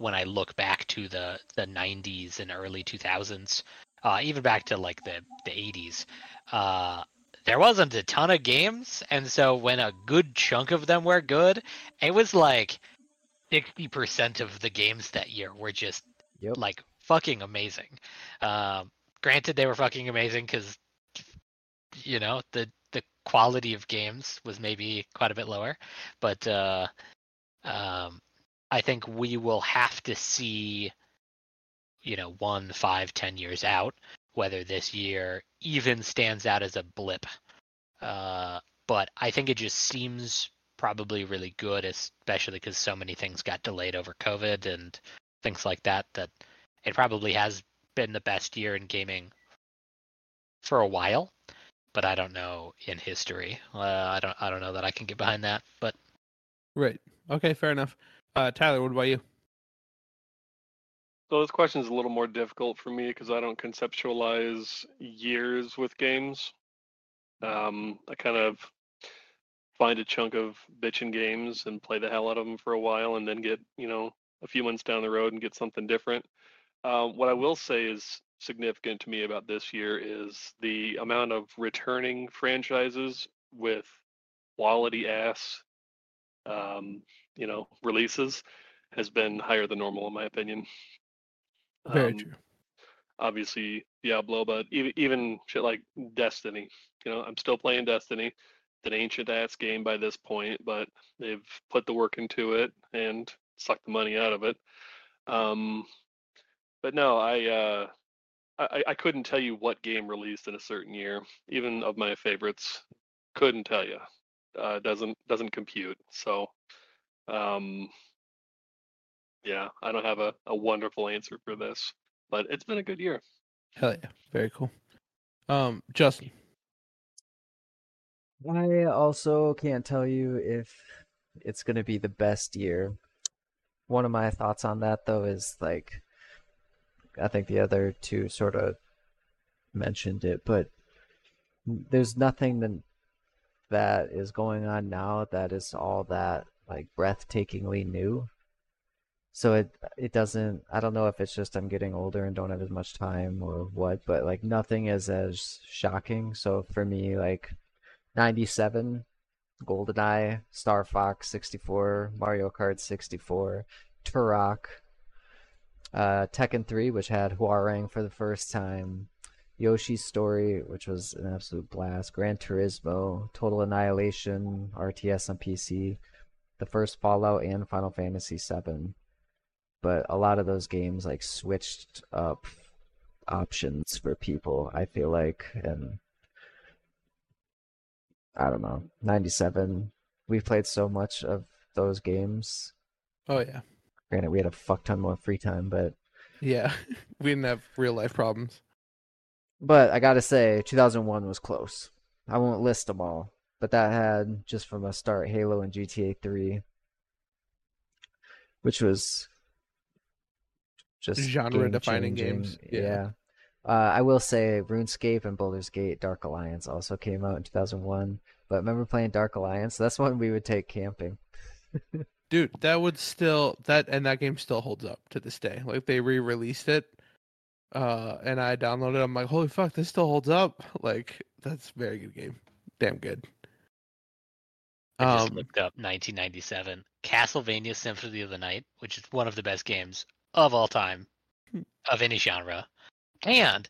when I look back to the the 90s and early 2000s, uh, even back to like the the 80s, uh, there wasn't a ton of games, and so when a good chunk of them were good, it was like 60% of the games that year were just Yep. like fucking amazing. Um, granted, they were fucking amazing because you know the the quality of games was maybe quite a bit lower, but uh, um, I think we will have to see, you know, one, five, ten years out whether this year even stands out as a blip. Uh, but I think it just seems probably really good, especially because so many things got delayed over COVID and things like that. That it probably has been the best year in gaming for a while, but I don't know in history. Uh, I don't. I don't know that I can get behind that. But Right. Okay, fair enough. Uh, Tyler, what about you? So this question is a little more difficult for me because I don't conceptualize years with games. Um, I kind of find a chunk of bitchin' games and play the hell out of them for a while, and then get you know a few months down the road and get something different. Um, what I will say is significant to me about this year is the amount of returning franchises with quality ass, um, you know, releases has been higher than normal in my opinion. Very Um, true. obviously Diablo, but even even shit like Destiny. You know, I'm still playing Destiny. It's an ancient ass game by this point, but they've put the work into it and sucked the money out of it. Um, but no, I uh, I, I couldn't tell you what game released in a certain year, even of my favorites. Couldn't tell you. Uh, doesn't doesn't compute. So, um, yeah, I don't have a, a wonderful answer for this, but it's been a good year. Hell yeah, very cool. Um, Justin, I also can't tell you if it's going to be the best year. One of my thoughts on that, though, is like, I think the other two sort of mentioned it, but there's nothing that, that is going on now that is all that like breathtakingly new. So it it doesn't I don't know if it's just I'm getting older and don't have as much time or what, but like nothing is as shocking. So for me, like 97, GoldenEye, Star Fox 64, Mario Kart 64, Turok, uh, Tekken 3, which had Hwoarang for the first time, Yoshi's Story, which was an absolute blast, Gran Turismo, Total Annihilation, RTS on PC, the first Fallout, and Final Fantasy 7. But a lot of those games like switched up options for people, I feel like, and I don't know, 97. We've played so much of those games. oh yeah, Granted, we had a fuck ton more free time, but yeah, [LAUGHS] we didn't have real life problems. But I gotta say, 2001 was close. I won't list them all, but that had just from a start Halo and GTA 3, which was just Genre-defining games, yeah. Yeah. Uh, I will say RuneScape and Baldur's Gate Dark Alliance also came out in 2001. But remember playing Dark Alliance? That's when we would take camping. [LAUGHS] Dude, that would still that and that game still holds up to this day. Like they re-released it, uh, and I downloaded. it. I'm like, holy fuck, this still holds up. [LAUGHS] Like that's a very good game. Damn good. I just Um, looked up 1997 Castlevania Symphony of the Night, which is one of the best games of all time Hmm. of any genre, and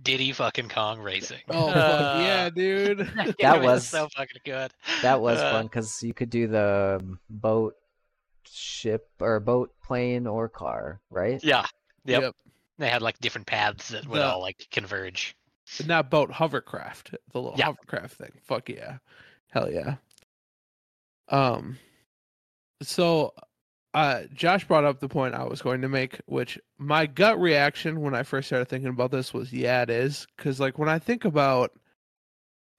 Diddy fucking Kong Racing. Oh fuck yeah, [LAUGHS] dude. [LAUGHS] That, That game was- so fucking good. That was Uh, fun because you could do the um, boat, ship, or boat, plane, or car, right? Yeah. Yep. They had like different paths that would The- all like converge. And Not boat hovercraft. The little Yeah. hovercraft thing. Fuck yeah. Hell yeah. Um so uh Josh brought up the point I was going to make, which my gut reaction when I first started thinking about this was yeah it is. Cause like when I think about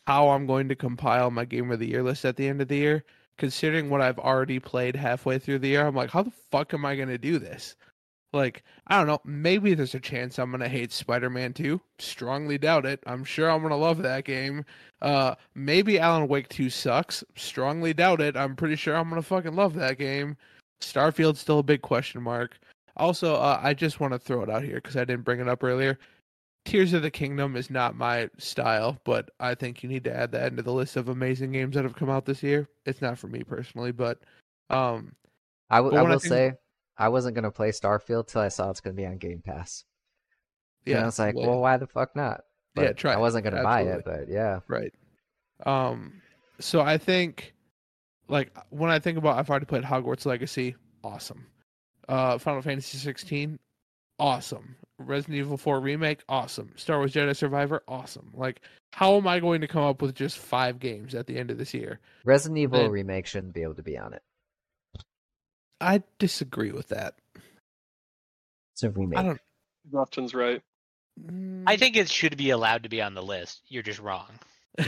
how I'm going to compile my game of the year list at the end of the year, considering what I've already played halfway through the year, I'm like, how the fuck am I gonna do this? Like, I don't know. Maybe there's a chance I'm gonna hate Spider-Man 2. Strongly doubt it. I'm sure I'm gonna love that game. Uh, maybe Alan Wake 2 sucks. Strongly doubt it. I'm pretty sure I'm gonna fucking love that game. Starfield's still a big question mark. Also, uh, I just want to throw it out here because I didn't bring it up earlier. Tears of the Kingdom is not my style, but I think you need to add that into the list of amazing games that have come out this year. It's not for me personally, but um, I, w- But I when I will think- say, I wasn't gonna play Starfield till I saw it's gonna be on Game Pass. Yeah, and I was like, well, well, why the fuck not? Yeah, try I wasn't gonna buy it, but yeah. Right. Um so I think like when I think about I've already played Hogwarts Legacy, awesome. Uh Final Fantasy 16, awesome. Resident Evil 4 remake, awesome. Star Wars Jedi Survivor, awesome. Like how am I going to come up with just 5 games at the end of this year? Resident Evil Then- remake shouldn't be able to be on it. I disagree with that. It's a remake. I don't Justin's right. I Mm, think it should be allowed to be on the list. You're just wrong. [LAUGHS]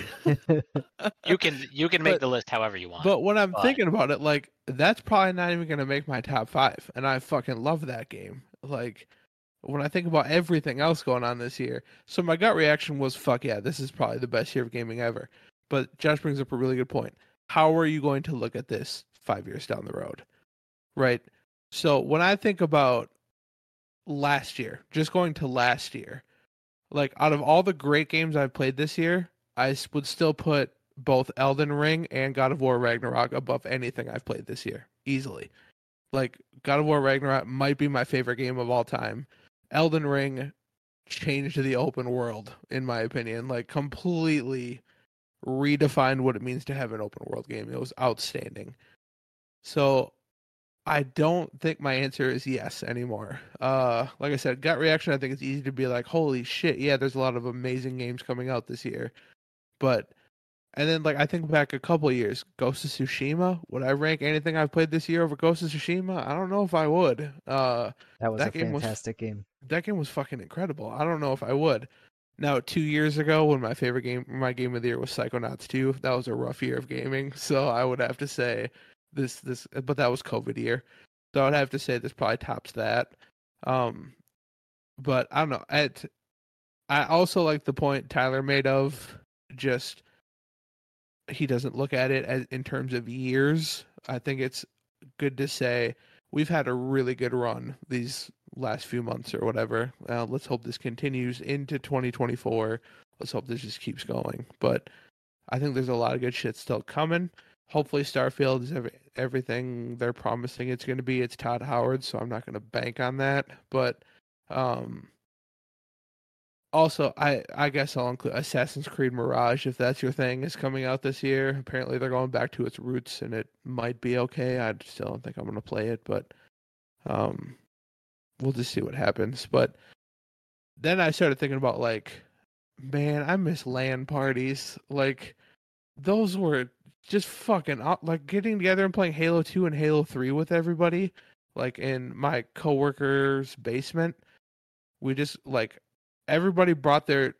You can you can make But- the list however you want. But when I'm but- thinking about it, like that's probably not even gonna make my top five, and I fucking love that game. Like when I think about everything else going on this year, so my gut reaction was, "Fuck yeah, this is probably the best year of gaming ever." But Josh brings up a really good point. How are you going to look at this five years down the road, right? So when I think about last year, just going to last year, like out of all the great games I've played this year, I would still put both Elden Ring and God of War Ragnarok above anything I've played this year, easily. Like God of War Ragnarok might be my favorite game of all time. Elden Ring changed the open world in my opinion, like completely redefined what it means to have an open world game. It was outstanding. So I don't think my answer is yes anymore. Uh, like I said, gut reaction. I think it's easy to be like, "Holy shit, yeah!" There's a lot of amazing games coming out this year, but and then like I think back a couple of years, Ghost of Tsushima. Would I rank anything I've played this year over Ghost of Tsushima? I don't know if I would. Uh, That was That a game was- fantastic game. that game was fucking incredible. I don't know if I would. Now, two years ago, when my favorite game, my game of the year was Psychonauts 2, that was a rough year of gaming. [LAUGHS] So I would have to say this, this, but that was COVID year. So I would have to say this probably tops that. Um, but I don't know. At, I also like the point Tyler made of just he doesn't look at it as in terms of years. I think it's good to say we've had a really good run these last few months or whatever. Uh, let's hope this continues into 2024. Let's hope this just keeps going. But I think there's a lot of good shit still coming. Hopefully, Starfield is every, everything they're promising it's going to be. It's Todd Howard, so I'm not going to bank on that. But um, also, I I guess I'll include Assassin's Creed Mirage if that's your thing is coming out this year. Apparently, they're going back to its roots, and it might be okay. I still don't think I'm going to play it, but um, we'll just see what happens. But then I started thinking about like, man, I miss LAN parties. Like, those were just fucking like getting together and playing Halo 2 and Halo 3 with everybody, like in my coworker's basement. We just like everybody brought their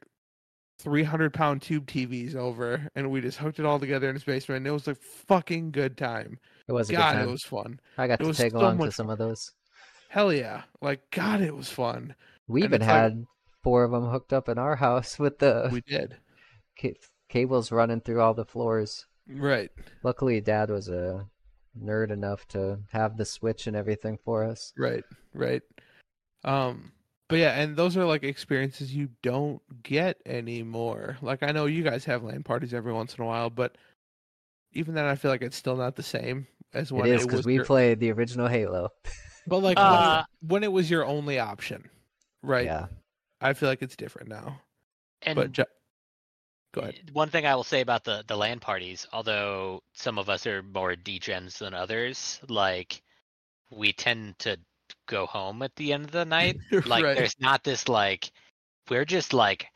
300 pound tube TVs over and we just hooked it all together in his basement and it was a fucking good time. It was a God, good it was fun. I got it to tag so along to some of those. Hell yeah. Like, God, it was fun. We And even it's like- had four of them hooked up in our house with the We did. ca- cables running through all the floors. Right. Luckily, Dad was a nerd enough to have the switch and everything for us. Right. Right. Um, but yeah, and those are like experiences you don't get anymore. Like I know you guys have LAN parties every once in a while, but even then I feel like it's still not the same as when it is because we your- played the original Halo. but like Uh, when, when it was your only option. Right. Yeah. I feel like it's different now. And But Jo- go ahead. Eh, one thing I will say about the the LAN parties, although some of us are more degens than others, like we tend to go home at the end of the night. [LAUGHS] Like Right. there's not this like we're just like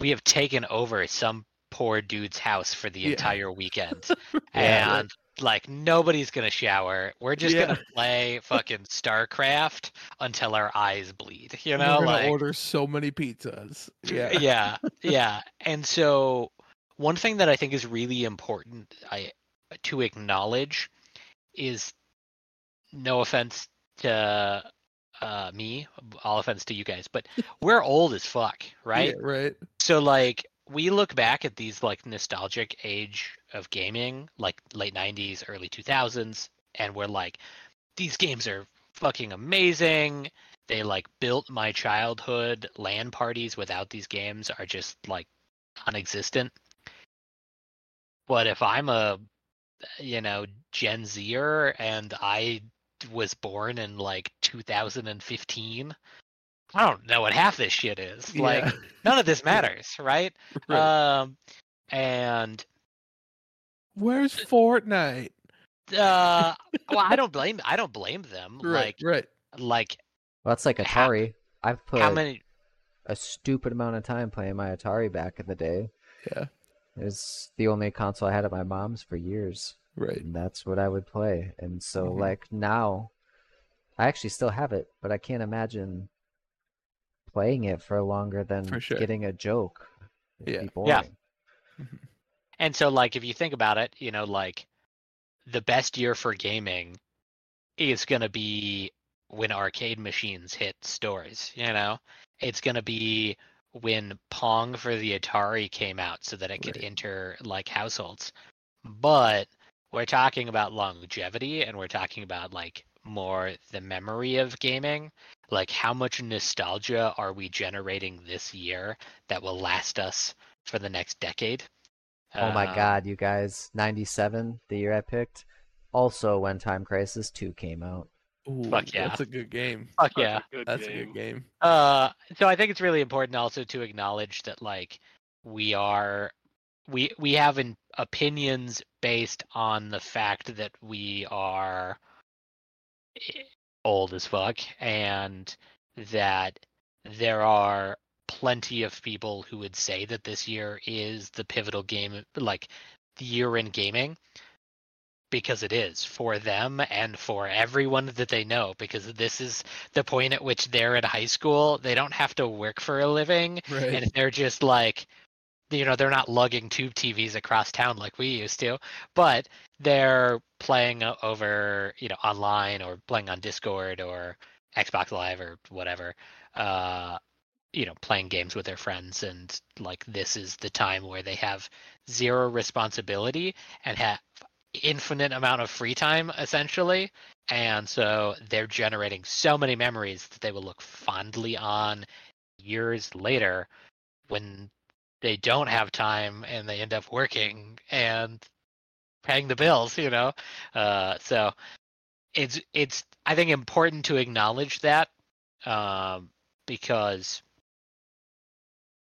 we have taken over some poor dude's house for the Yeah. entire weekend. [LAUGHS] Yeah. and like nobody's gonna shower. We're just Yeah. gonna play fucking StarCraft until our eyes bleed. You We're know, gonna like order so many pizzas. Yeah. [LAUGHS] yeah, [LAUGHS] yeah. And so one thing that I think is really important I to acknowledge is no offense to uh me, all offense to you guys, but we're old as fuck, right? Yeah, right. So like we look back at these like nostalgic age of gaming, like late 90s, early 2000s, and we're like these games are fucking amazing. They like built my childhood. LAN parties without these games are just like non-existent. But if I'm a you know Gen Zer and I was born in like 2015, I don't know what half this shit is. Like Yeah. none of this [LAUGHS] matters, right? [LAUGHS] Right. Um, and Where's Fortnite? uh, [LAUGHS] well, I don't blame I don't blame them. Right. Like right. like Well, that's like How- Atari. I've put how many? a stupid amount of time playing my Atari back in the day. Yeah. It was the only console I had at my mom's for years. Right. And that's what I would play. And so, Mhm. like, now, I actually still have it, but I can't imagine playing it for longer than For sure. getting a joke. It'd Yeah. be Yeah. [LAUGHS] And so like if you think about it, you know, like the best year for gaming is gonna be when arcade machines hit stores. You know, it's gonna be when Pong for the Atari came out, so that it could Right. enter like households. But we're talking about longevity, and we're talking about like more the memory of gaming. Like how much nostalgia are we generating this year that will last us for the next decade? Oh my Um, god, you guys. 97, the year I picked. Also, when Time Crisis 2 came out. Ooh, Fuck yeah. That's a good game. Fuck That's yeah. a good That's a game. good game. Uh, so I think it's really important also to acknowledge that like we are we we have an opinions based on the fact that we are old as fuck, and that there are plenty of people who would say that this year is the pivotal game, like the year in gaming, because it is for them and for everyone that they know. Because this is the point at which they're in high school; they don't have to work for a living, Right. and they're just like you know they're not lugging tube TVs across town like we used to, but they're playing over you know online or playing on Discord or Xbox Live or whatever. Uh, you know, playing games with their friends, and like this is the time where they have zero responsibility and have infinite amount of free time essentially and so they're generating so many memories that they will look fondly on years later when they don't have time and they end up working and paying the bills you know? Uh, so it's it's i think important to acknowledge that um, because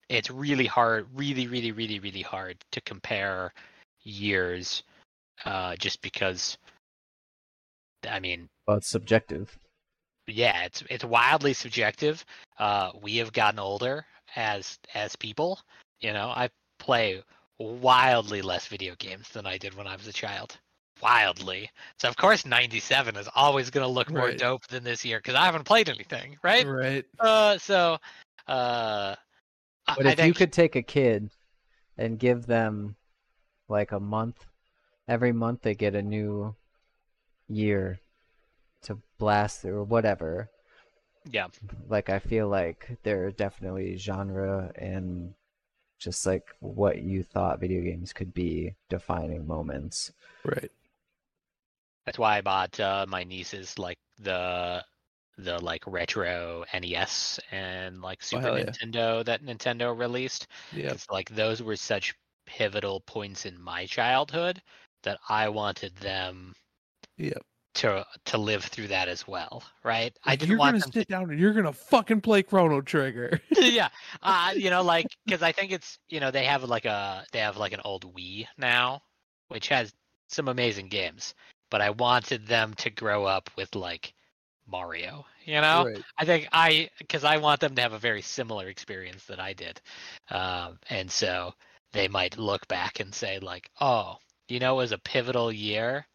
it's really hard really really really really hard to compare years uh, just because i mean Well, it's subjective. yeah it's it's wildly subjective. Uh we have gotten older as as people you know? I play wildly less video games than i did when i was a child wildly so of course 97 is always going to look more Right. dope than this year because i haven't played anything right Right. uh so uh But I if you think- could take a kid and give them like a month, every month they get a new year to blast or whatever. yeah Like I feel like there are definitely genre and just like what you thought video games could be defining moments. Right. That's why I bought uh, my nieces like the the like retro NES and like Super hell yeah. Nintendo that Nintendo released. Yeah. 'Cause, like those were such pivotal points in my childhood that I wanted them Yep. To to live through that as well, right? I didn't you're want gonna them to sit down and you're gonna fucking play Chrono Trigger. [LAUGHS] yeah [LAUGHS] uh you know like because i think it's you know they have like a they have like an old wii now which has some amazing games but i wanted them to grow up with like mario you know Right. i think i because i want them to have a very similar experience that i did um and so they might look back and say like oh you know it was a pivotal year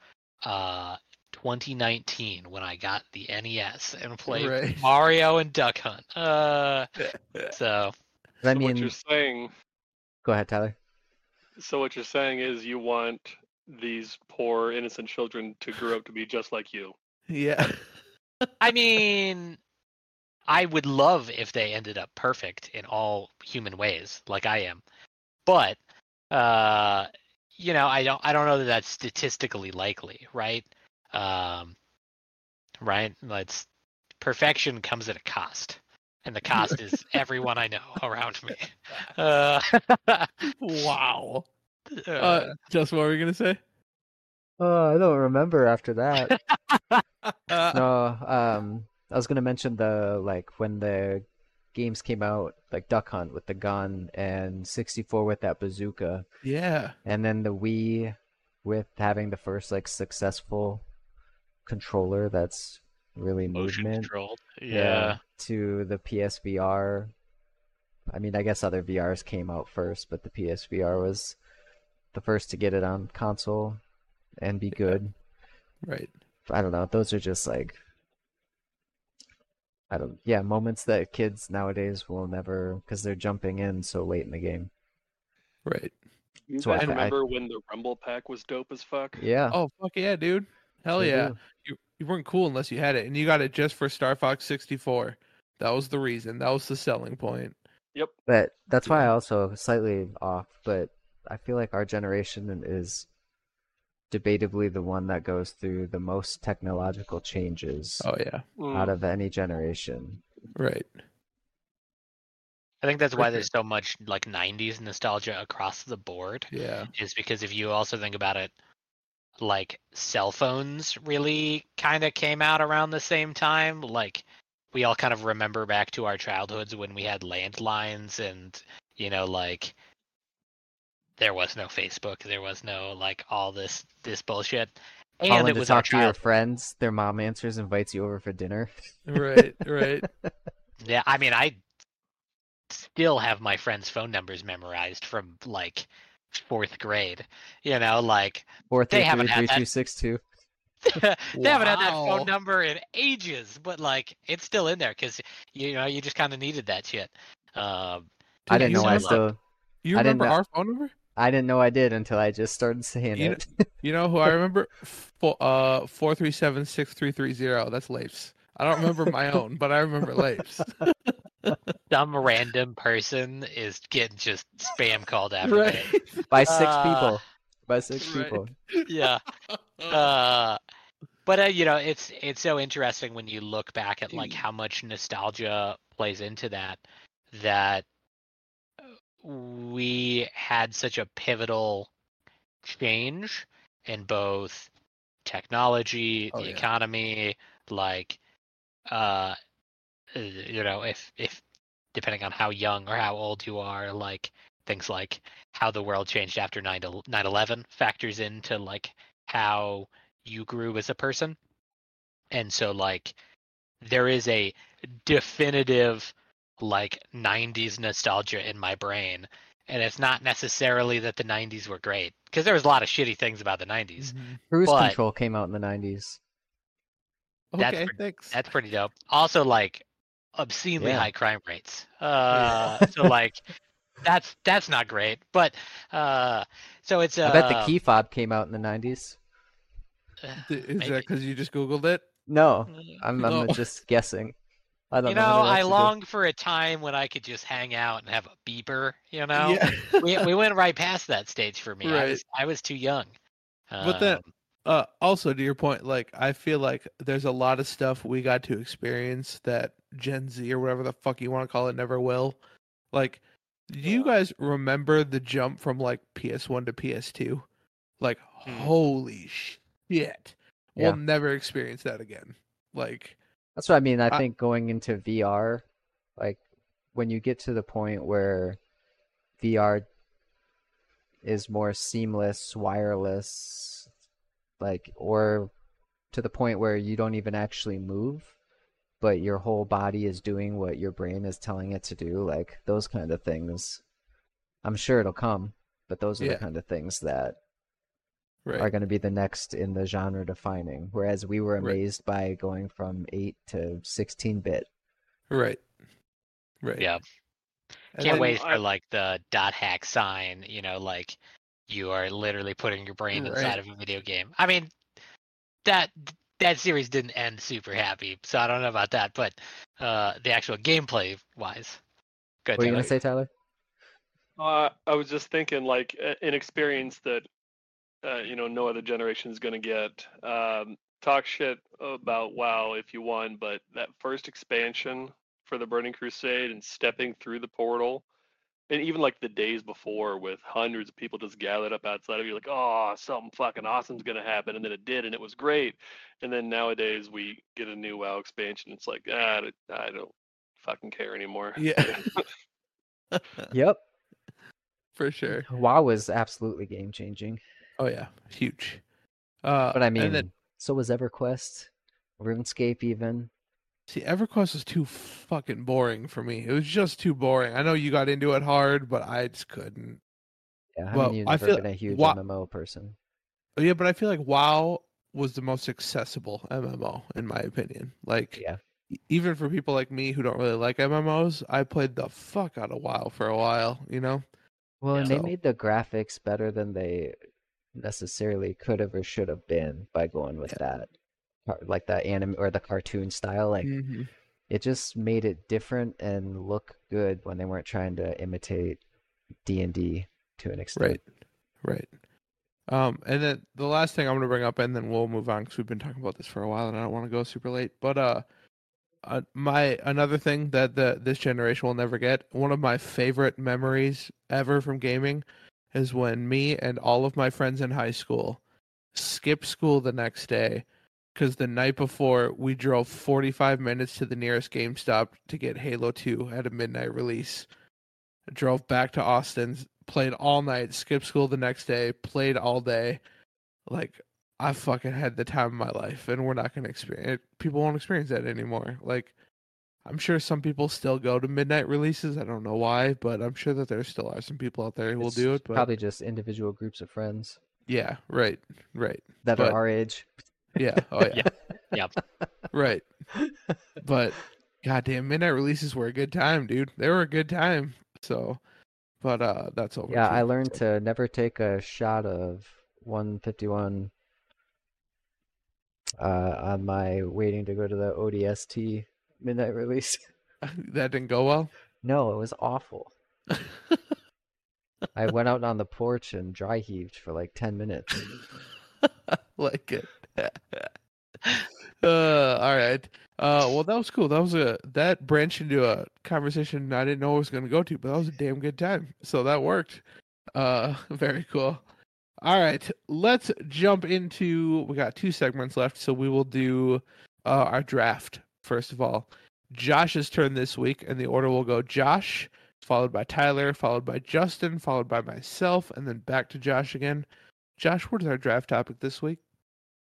uh 2019 when i got the nes and played Right. [LAUGHS] mario and duck hunt uh [LAUGHS] so I So what you're saying, go ahead, Tyler. so what you're saying is you want these poor innocent children to grow up to be just like you. Yeah. [LAUGHS] I mean, I would love if they ended up perfect in all human ways, like I am. But, uh, you know, I don't, I don't know that that's statistically likely, right? Um, right? That's perfection comes at a cost, and the cost is [LAUGHS] everyone I know around me. [LAUGHS] Uh, wow. uh, Uh, just what were you gonna say? Oh, I don't remember after that. [LAUGHS] Uh, no, um, I was gonna mention the like when the games came out, like Duck Hunt with the gun and 64 with that bazooka, yeah. and then the Wii with having the first like successful controller that's really motion movement. controlled. Yeah. To the PSVR. I mean, I guess other VRs came out first, but the PSVR was the first to get it on console and be good. Right. I don't know. Those are just like I don't yeah, moments that kids nowadays will never because they're jumping in so late in the game. Right. You That's why guys I- I- remember when the Rumble Pack was dope as fuck? Yeah. Oh fuck yeah, dude. Hell sure yeah. do. You you weren't cool unless you had it, and you got it just for Star Fox 64. That was the reason. That was the selling point. Yep. But that's why I also slightly off, but I feel like our generation is debatably the one that goes through the most technological changes Oh yeah. Mm. out of any generation. Right. I think that's why there's so much like 90s nostalgia across the board. Yeah. is because if you also think about it, like cell phones really kind of came out around the same time. Like we all kind of remember back to our childhoods when we had landlines and, you know, like there was no Facebook, there was no like all this this bullshit. and Calling it to was our talk to your friends. Their mom answers, invites you over for dinner. Right, right. [LAUGHS] Yeah, I mean, I still have my friends' phone numbers memorized from like fourth grade. You know, like Four They three haven't three had three that. two six two. [LAUGHS] [LAUGHS] they haven't had that phone number in ages, but like it's still in there because you know you just kind of needed that shit. Um, I didn't know I remember- still. You I didn't remember know- our phone number? I didn't know I did until I just started saying You it. You know who I [LAUGHS] remember? Four, uh, four three seven six three three zero. That's Leif's. I don't remember my own, but I remember Leif's. [LAUGHS] some random person is getting just spam called after right. me. [LAUGHS] By six Uh, people. By six right. people. [LAUGHS] Yeah. uh, but uh, you know, it's it's so interesting when you look back at like how much nostalgia plays into that. That we had such a pivotal change in both technology, Oh, the yeah. economy, like uh you know, if if depending on how young or how old you are, like things like how the world changed after 9 11 factors into like how you grew as a person. And so like there is a definitive like 90s nostalgia in my brain and it's not necessarily that the 90s were great because there was a lot of shitty things about the 90s. Mhm. Cruise But- Control came out in the nineties. That's Okay, pretty- thanks. That's pretty dope. Also like obscenely Yeah. high crime rates. Uh so like that's that's not great. But uh so it's uh I bet the key fob came out in the nineties. Is maybe. that because you just googled it? No, I'm I'm No. [LAUGHS] just guessing. I don't You know. know, I has to do. longed for a time when I could just hang out and have a beeper. You know, Yeah. we we went right past that stage for me. I Right. was I was too young. But then- Um, uh also to your point like i feel like there's a lot of stuff we got to experience that gen z or whatever the fuck you want to call it never will like do you guys remember the jump from like ps1 to ps2 like Hmm. holy shit Yeah. we'll never experience that again like That's what I mean. I I- think going into VR, like when you get to the point where VR is more seamless, wireless, like, or to the point where you don't even actually move, but your whole body is doing what your brain is telling it to do, like those kind of things. I'm sure it'll come, but those are Yeah. the kind of things that right are going to be the next in the genre defining. Whereas we were Right. amazed by going from 8 to 16 bit. right right yeah, And can't then- wait for like the dot hack sign. You know, like you are literally putting your brain Right. inside of a video game. I mean, that that series didn't end super happy, so I don't know about that. But uh the actual gameplay wise, good. What are you Taylor. going to say, Tyler? Uh, I was just thinking, like, an experience that, uh, you know, no other generation is going to get. Um, talk shit about WoW if you want, but that first expansion for the Burning Crusade and stepping through the portal, and even like the days before with hundreds of people just gathered up outside of you, like, oh, something fucking awesome's going to happen. And then it did, and it was great. And then nowadays we get a new WoW expansion. It's like, ah, I don't fucking care anymore. yeah [LAUGHS] Yep. for sure WoW was absolutely game changing. oh yeah huge uh But I mean, then- so was EverQuest, RuneScape, even. See, EverQuest was too fucking boring for me. It was just too boring. I know you got into it hard, but I just couldn't. Yeah, I Well, mean, you've I never feel- been a huge Wa- MMO person. Oh, yeah, but I feel like WoW was the most accessible MMO in my opinion. Like, Yeah. even for people like me who don't really like MMOs, I played the fuck out of WoW for a while. You know? Well, and Yeah. they made the graphics better than they necessarily could have or should have been by going with that, car- like the anime or the cartoon style. Like Mhm. it just made it different and look good when they weren't trying to imitate D and D to an extent. Right. Right. Um, and then the last thing I'm going to bring up, and then we'll move on because we've been talking about this for a while, and I don't want to go super late. But uh, uh, my another thing that the this generation will never get. One of my favorite memories ever from gaming is when me and all of my friends in high school skipped school the next day because the night before we drove 45 minutes to the nearest GameStop to get Halo 2 at a midnight release. Drove back to Austin, played all night, skipped school the next day, played all day. Like I fucking had the time of my life, and we're not gonna experience. People won't experience that anymore. Like, I'm sure some people still go to midnight releases. I don't know why, but I'm sure that there still are some people out there who will do it. But Probably just individual groups of friends yeah, right, right, that But- are our age. Yeah, oh yeah, Yep. right. But goddamn, midnight releases were a good time, dude. They were a good time. So, but uh, that's over. Yeah, too, I learned so. to never take a shot of 151 uh, on my waiting to go to the ODST midnight release. [LAUGHS] that didn't go well. No, it was awful. [LAUGHS] I went out on the porch and dry heaved for like 10 minutes. [LAUGHS] like it. [LAUGHS] uh, all right. Uh, well, that was cool. That was a that branched into a conversation I didn't know I was going to go to, but that was a damn good time. So that worked. Uh, [LAUGHS] very cool. All right, let's jump into. We got two segments left, so we will do uh, our draft first of all. Josh's turn this week, and the order will go Josh, followed by Tyler, followed by Justin, followed by myself, and then back to Josh again. Josh, what is our draft topic this week?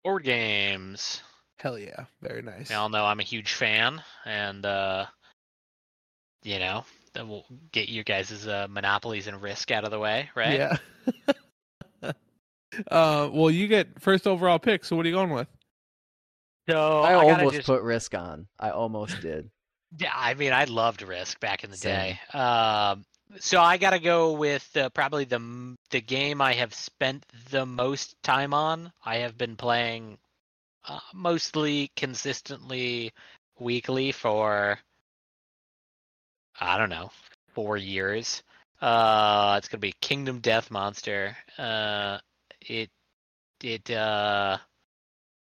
Board games. Hell yeah, very nice. Y'all know I'm a huge fan, and uh, you know, then we'll get you guys' uh, monopolies and risk out of the way, right? Yeah. [LAUGHS] uh, well, you get first overall pick. So what are you going with? So I, I, almost just, put risk on. I almost did. [LAUGHS] yeah, I mean, I loved Risk back in the Same. day. Um, so I gotta go with uh, probably the the game I have spent the most time on. I have been playing uh, mostly consistently weekly for I don't know four years. Uh, it's gonna be Kingdom Death Monster. Uh, it it uh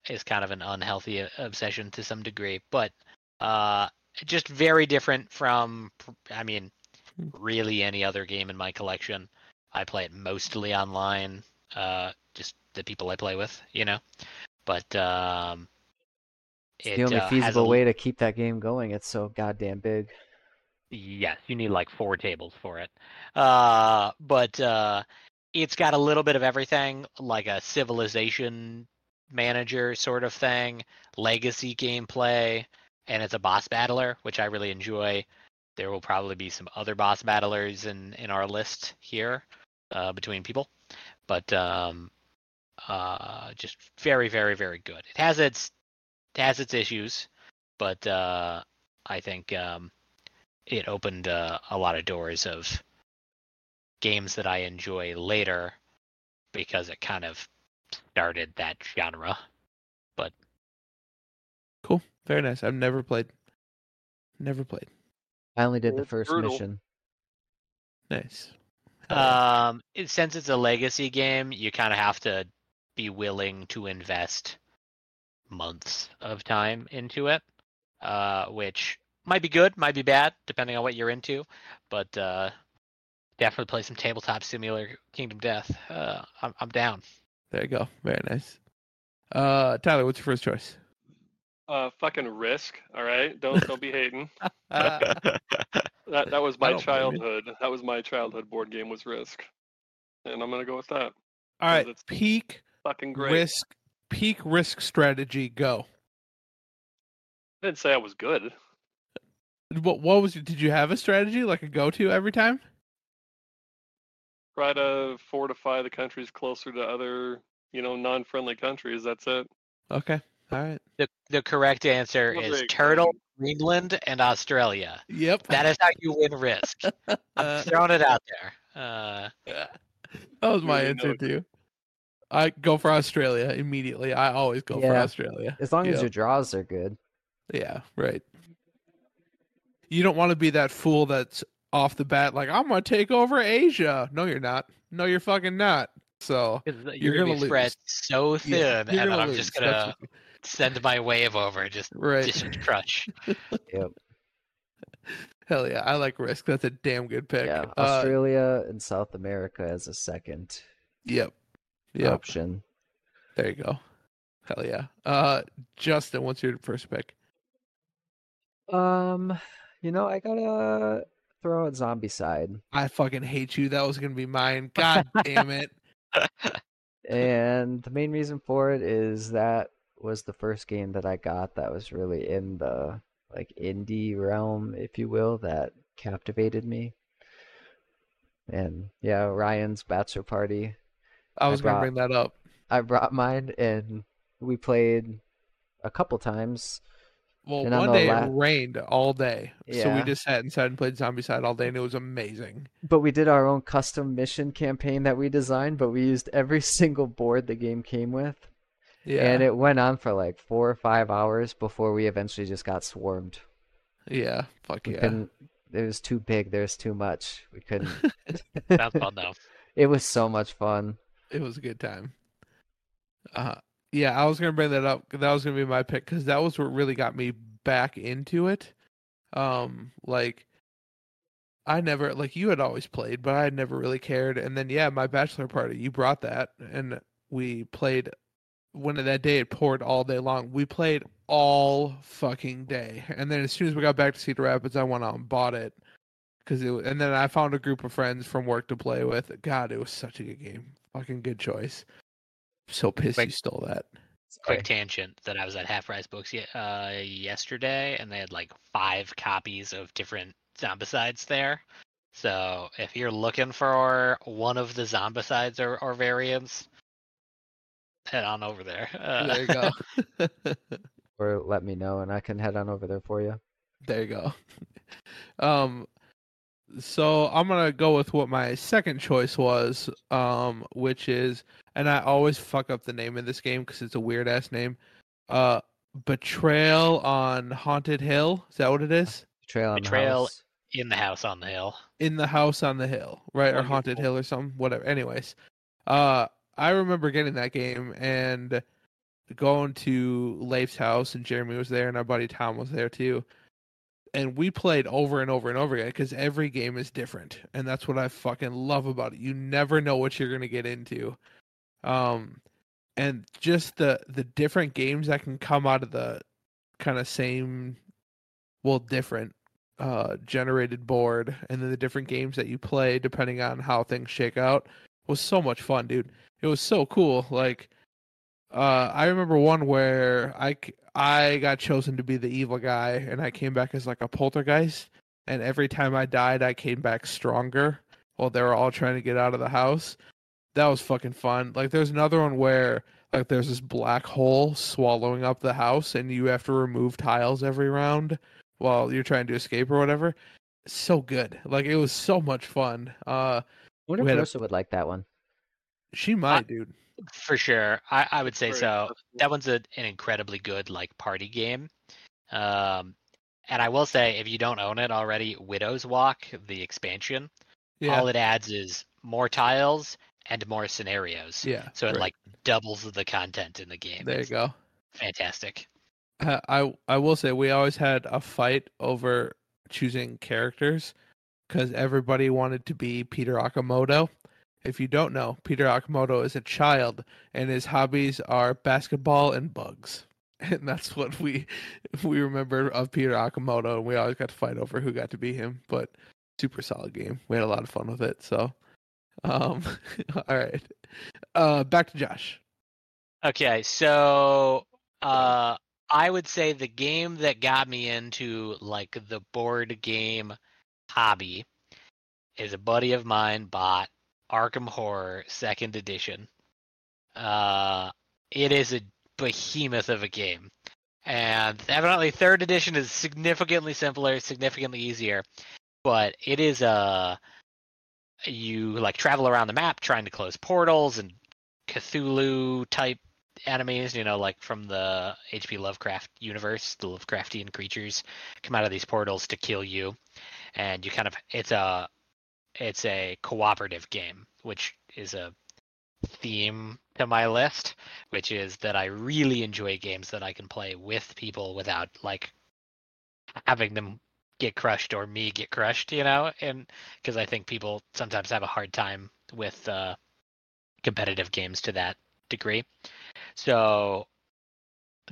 is kind of an unhealthy uh, obsession to some degree, but uh, just very different from I mean. Really any other game in my collection. I play it mostly online. Uh, just the people I play with, you know. But um, It's it the only uh, has a feasible way to keep that game going. It's so goddamn big. Yes, you need like four tables for it. Uh, but uh, it's got a little bit of everything, like a civilization manager sort of thing, legacy gameplay, and it's a boss battler, which I really enjoy. There will probably be some other boss battlers in in our list here uh, between people, but um, uh, just very, very, very good. It has its it has its issues, but uh, I think um, it opened uh, a lot of doors of games that I enjoy later because it kind of started that genre. But cool, very nice. I've never played. Never played. I only did the first brutal. mission. Nice. Um, it, since it's a legacy game, you kind of have to be willing to invest months of time into it, uh, which might be good, might be bad, depending on what you're into. But uh, definitely play some tabletop simulator Kingdom Death. Uh, I'm, I'm down. There you go. Very nice. Uh, Tyler, what's your first choice? Uh, fucking risk. All right, don't don't be hating. [LAUGHS] That that was my don't blame you. childhood. That was my childhood board game was Risk, and I'm gonna go with that. all right, it's peak Fucking great. risk, peak risk strategy. Go. I didn't say I was good. What what was? Did you have a strategy like a go to every time? Try to fortify the countries closer to other, you know, non-friendly countries. That's it. Okay. All right. The the correct answer Not is Turtle. Greenland, and Australia. Yep. That is how you win Risk. [LAUGHS] I'm Uh, throwing it out there. Uh, [LAUGHS] that was my answer note. too. I go for Australia immediately. I always go for Australia. As long as Yep. your draws are good. Yeah, right. You don't want to be that fool that's off the bat like I'm gonna take over Asia. No, you're not. No, you're fucking not. So You're you're, gonna gonna be spread so thin, yeah, and you're then gonna I'm lose. just gonna send my wave over, just right. just crush. [LAUGHS] Yep. Hell yeah, I like Risk. That's a damn good pick. Yeah. Uh, Australia and South America as a second yep. Yep. option. There you go. Hell yeah. Uh, Justin, what's your first pick? Um, you know, I gotta throw out Zombicide. I fucking hate you. That was gonna be mine. God damn it. [LAUGHS] [LAUGHS] and the main reason for it is that was the first game that I got that was really in the like indie realm, if you will, that captivated me. And yeah, Ryan's bachelor party. I was gonna bring that up. I brought mine and we played a couple times. Well, And one day la- it rained all day, so we just sat inside and played Zombicide all day, and it was amazing. But we did our own custom mission campaign that we designed, but we used every [LAUGHS] single board the game came with. Yeah, And it went on for like four or five hours before we eventually just got swarmed. yeah, fuck We yeah. it was too big, there's too much. We couldn't [LAUGHS] Sounds fun though. [LAUGHS] it was so much fun. It was a good time. Uh, yeah, I was gonna bring that up. That was gonna be my pick because that was what really got me back into it. Um, like I never like you had always played, but I had never really cared. And then yeah, my bachelor party, you brought that, and we played. When that day it poured all day long, we played all fucking day. And then as soon as we got back to Cedar Rapids, I went out and bought it because it. wa- And then I found a group of friends from work to play with. God, it was such a good game. Fucking good choice. So pissed Quick- you stole that. Quick tangent that I was at Half Price Books ye- uh, yesterday, and they had like five copies of different Zombicides there. So if you're looking for one of the Zombicides or, or variants, head on over there. Uh, There you go. [LAUGHS] [LAUGHS] Or let me know and I can head on over there for you. There you go. [LAUGHS] Um, so I'm gonna go with what my second choice was, um, which is, and I always fuck up the name of this game because it's a weird ass name. Uh, Betrayal on Haunted Hill. Is that what it is? Betrayal on Betrayal- the house. in the house on the hill. in the house on the hill, right? Or haunted hill or something, whatever. Anyways, uh, I remember getting that game and going to Leif's house, and Jeremy was there, and our buddy Tom was there too. And we played over and over and over again because every game is different, and that's what I fucking love about it. You never know what you're gonna get into, um, and just the the different games that can come out of the kind of same, well, different uh generated board and then the different games that you play depending on how things shake out was so much fun dude it was so cool like uh i remember one where I I got chosen to be the evil guy and i came back as like a poltergeist and every time i died i came back stronger while they were all trying to get out of the house that was fucking fun like there's another one where like there's this black hole swallowing up the house and you have to remove tiles every round while you're trying to escape or whatever. So good. Like it was so much fun. Uh I wonder we if had a- Marissa would like that one. she might, dude. For sure, I, I would say Very so. interesting. That one's a, an incredibly good like party game. Um, and I will say, if you don't own it already, Widow's Walk, the expansion, Yeah. all it adds is more tiles and more scenarios. yeah. So it great. like doubles the content in the game. there you go. Fantastic. Uh, I I will say we always had a fight over choosing characters because everybody wanted to be Peter Akimoto. If you don't know, Peter Akimoto is a child and his hobbies are basketball and bugs. [LAUGHS] And that's what we we remember of Peter Akimoto. And we always got to fight over who got to be him. But super solid game. We had a lot of fun with it. So, um, [LAUGHS] all right. Uh, back to Josh. Okay, so uh I would say the game that got me into like the board game hobby is a buddy of mine bought Arkham Horror second edition. Uh it is a behemoth of a game. And evidently third edition is significantly simpler, significantly easier. But it is a you like travel around the map trying to close portals and Cthulhu type enemies, you know, like from the H.P. Lovecraft universe, the Lovecraftian creatures come out of these portals to kill you, and you kind of it's a it's a cooperative game, which is a theme to my list, which is that I really enjoy games that I can play with people without like having them get crushed or me get crushed, you know, and because I think people sometimes have a hard time with uh, competitive games to that degree. So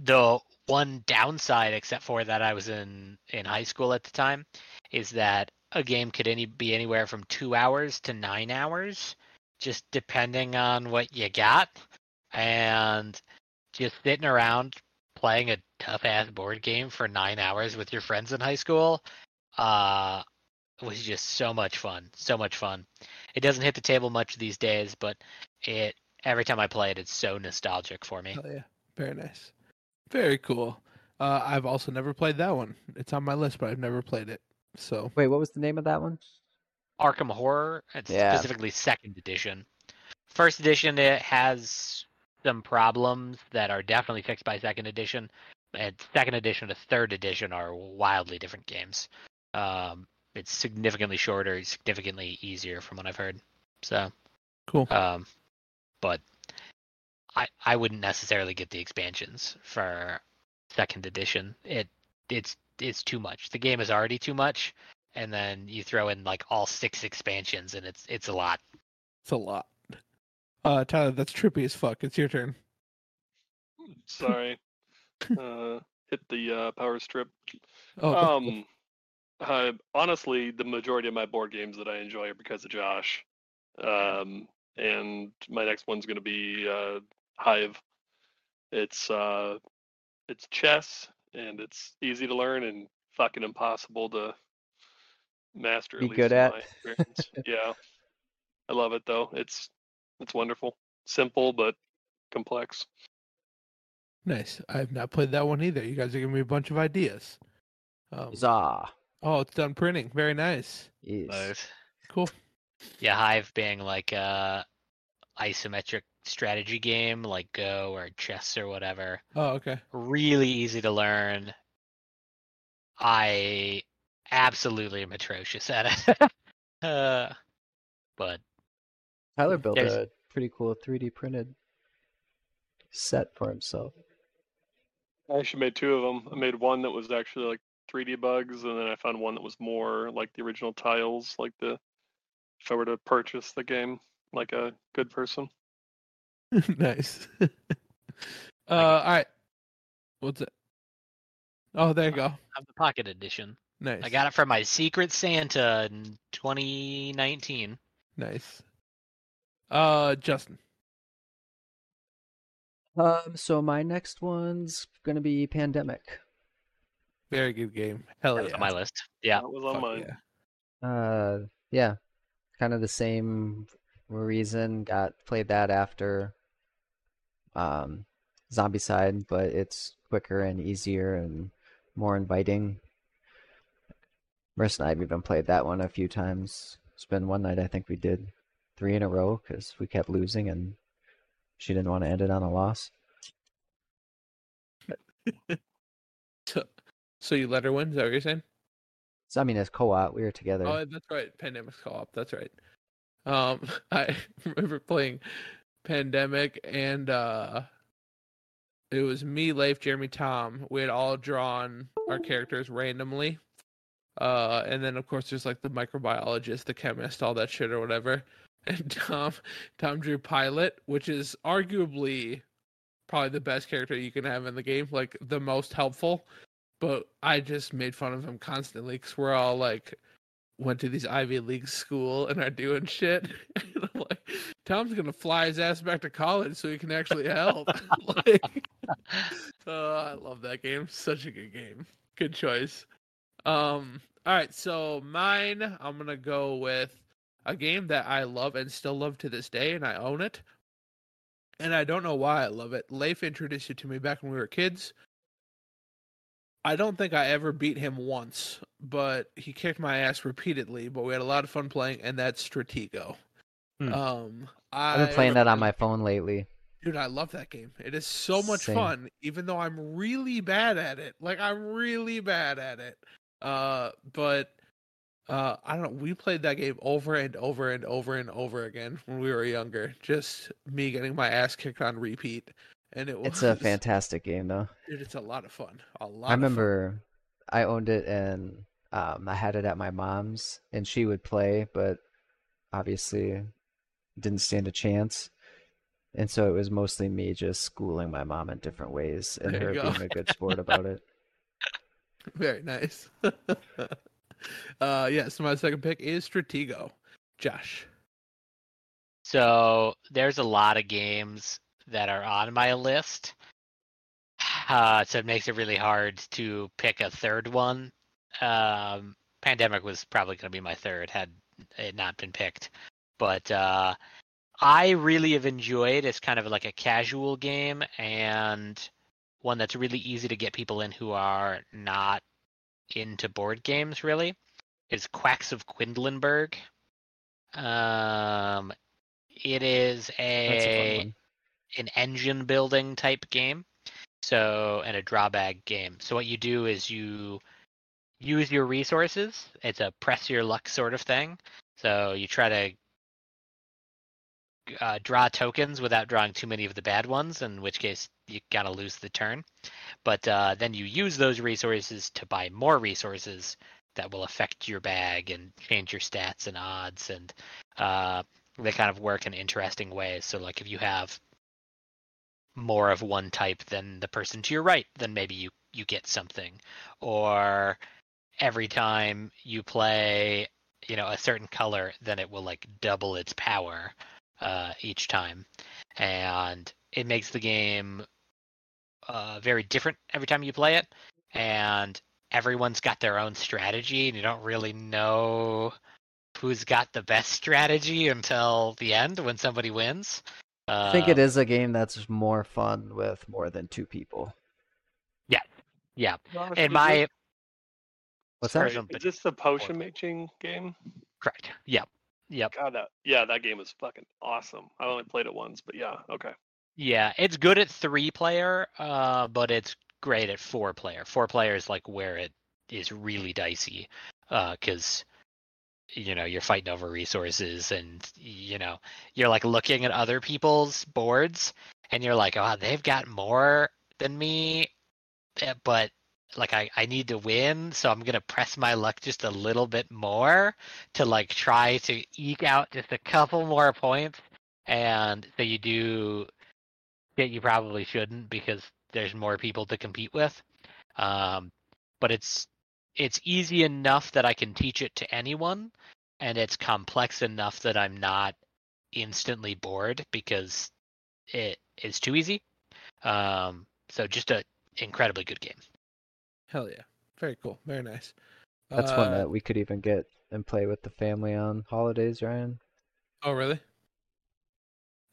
the one downside, except for that I was in in high school at the time, is that a game could any be anywhere from two hours to nine hours just depending on what you got, and just sitting around playing a tough ass board game for nine hours with your friends in high school, uh, was just so much fun. So much fun. It doesn't hit the table much these days, but it every time I play it, it's so nostalgic for me. Oh yeah, very nice, very cool. Uh, I've also never played that one. It's on my list, but I've never played it. So Wait, what was the name of that one? Arkham Horror, it's Yeah. specifically second edition. First edition it has some problems that are definitely fixed by second edition. And second edition to third edition are wildly different games. Um, it's significantly shorter, significantly easier from what I've heard. So, cool. um, but I I wouldn't necessarily get the expansions for second edition. It it's it's too much. The game is already too much, and then you throw in like all six expansions, and it's it's a lot. It's a lot. Uh, Tyler, that's trippy as fuck. It's your turn. Sorry. [LAUGHS] uh, hit the uh, power strip. Oh, Um, uh, honestly, the majority of my board games that I enjoy are because of Josh. Um, and my next one's going to be uh, Hive. It's uh, it's chess, and it's easy to learn and fucking impossible to master. Be at least good at. [LAUGHS] yeah, I love it though. It's it's wonderful, simple but complex. nice. I've not played that one either. You guys are giving me a bunch of ideas. Um, Huzzah! oh, it's done printing. Very nice. Yes. Both. Cool. Yeah, Hive being like a isometric strategy game like Go or chess or whatever. Oh, okay. Really easy to learn. I absolutely am atrocious at it. [LAUGHS] uh, but Tyler built There's- a pretty cool 3D printed set for himself. I actually made two of them. I made one that was actually like 3D bugs, and then I found one that was more like the original tiles, like the if I were to purchase the game like a good person. [LAUGHS] nice. [LAUGHS] uh, all right. What's it? Oh, there you go. I have the pocket edition. Nice. I got it from my Secret Santa in 2019. Nice. Uh, Justin. Um, so my next one's gonna be Pandemic. Very good game. Hell That was yeah. on my list. Yeah. that was on Fuck mine. yeah. Uh, yeah, kind of the same reason. Got played that after um, Zombicide, but it's quicker and easier and more inviting. Marissa and I have even played that one a few times. It's been one night I think we did three in a row because we kept losing and she didn't want to end it on a loss. [LAUGHS] So, so you let her win? Is that what you're saying? So I mean, as co-op, we were together. Oh, that's right. Pandemic's co-op. That's right. Um, [LAUGHS] I [LAUGHS] remember playing Pandemic, and uh, it was me, Leif, Jeremy, Tom. We had all drawn our characters randomly, uh, and then of course there's like the microbiologist, the chemist, all that shit or whatever. [LAUGHS] And Tom, Tom drew Pilot, which is arguably probably the best character you can have in the game, like the most helpful. But I just made fun of him constantly because we're all like went to these Ivy League school and are doing shit. [LAUGHS] Like, Tom's gonna fly his ass back to college so he can actually help. [LAUGHS] like, uh, [LAUGHS] I love that game. Such a good game. Good choice. Um, all right, so mine, I'm gonna go with a game that I love and still love to this day, and I own it. And I don't know why I love it. Leif introduced it to me back when we were kids. I don't think I ever beat him once, but he kicked my ass repeatedly. But we had a lot of fun playing, and that's Stratego. Hmm. Um, I've been playing that on my phone lately. Dude, I love that game. It is so much Same. fun, even though I'm really bad at it. Like I'm really bad at it. Uh, but uh, I don't know. We played that game over and over and over and over again when we were younger. Just me getting my ass kicked on repeat, and it was. It's a [LAUGHS] fantastic game, though. Dude, it's a lot of fun. A lot. I of fun. remember I owned it and um, I had it at my mom's, and she would play, but obviously didn't stand a chance. And so it was mostly me just schooling my mom in different ways and There her go. being a good sport [LAUGHS] about it. Very nice. [LAUGHS] uh, yeah. So my second pick is Stratego. Josh. So there's a lot of games that are on my list. Uh, so it makes it really hard to pick a third one. Um, Pandemic was probably going to be my third had it not been picked. But uh, I really have enjoyed. It's kind of like a casual game and one that's really easy to get people in who are not into board games. Really, is Quacks of Quedlinburg. Um, it is a a fun one. An engine building type game. So and a drawback game. So what you do is you use your resources. It's a press your luck sort of thing. So you try to uh, draw tokens without drawing too many of the bad ones, in which case you gotta lose the turn. But uh, then you use those resources to buy more resources that will affect your bag and change your stats and odds, and uh, they kind of work in interesting ways. So like if you have more of one type than the person to your right, then maybe you you get something, or every time you play you know a certain color, then it will like double its power uh, each time, and it makes the game uh, very different every time you play it, and everyone's got their own strategy, and you don't really know who's got the best strategy until the end when somebody wins. I think it Um, a game that's more fun with more than two people. Yeah, yeah. in is my it- What's Sorry, that? Jump Is this the potion making game? correct. Yep, yep. God, that yeah, that game is fucking awesome. I only played it once, but yeah, okay. Yeah, it's good at three player, uh, but it's great at four player. Four player is like where it is really dicey, because you know you're fighting over resources, and you know you're like looking at other people's boards, and you're like, oh, they've got more than me, eh, but like I, I need to win, so I'm gonna press my luck just a little bit more to like try to eke out just a couple more points, and so you do that you probably shouldn't because there's more people to compete with. Um, but it's it's easy enough that I can teach it to anyone, and it's complex enough that I'm not instantly bored because it is too easy. Um, so just a incredibly good game. Hell yeah. Very cool. Very nice. That's one Uh, that we could even get and play with the family on holidays, Ryan. Oh, really?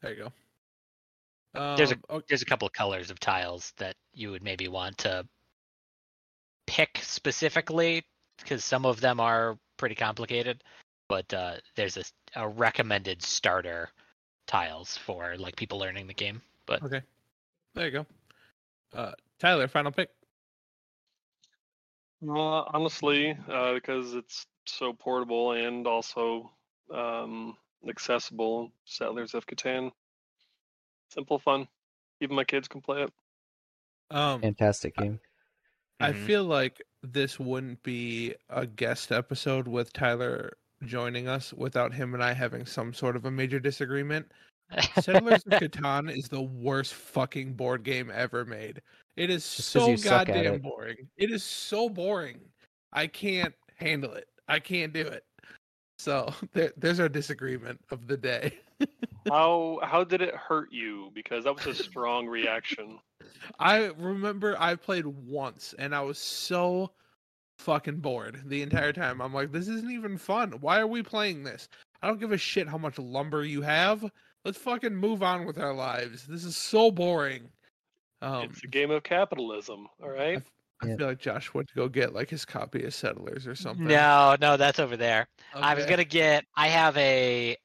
There you go. There's a- Um, oh, There's a couple of colors of tiles that you would maybe want to pick specifically because some of them are pretty complicated. But uh, there's a, a recommended starter tiles for like people learning the game. But okay. There you go. Uh, Tyler, final pick. Uh, honestly, uh, because it's so portable and also um, accessible, Settlers of Catan. Simple, fun. Even my kids can play it. Um, Fantastic game. I Mhm. feel like this wouldn't be a guest episode with Tyler joining us without him and I having some sort of a major disagreement. Settlers of [LAUGHS] Catan is the worst fucking board game ever made. It is Just 'cause so you suck at goddamn it. boring. It is so boring. I can't handle it. I can't do it. So [LAUGHS] there, there's our disagreement of the day. [LAUGHS] How how did it hurt you? Because that was a strong reaction. I remember I played once and I was so fucking bored the entire time. I'm like, this isn't even fun. Why are we playing this? I don't give a shit how much lumber you have. Let's fucking move on with our lives. This is so boring. Um, it's a game of capitalism. All right. I Yeah. feel like Josh went to go get like his copy of Settlers or something. no, no, that's over there. I was gonna get. I have a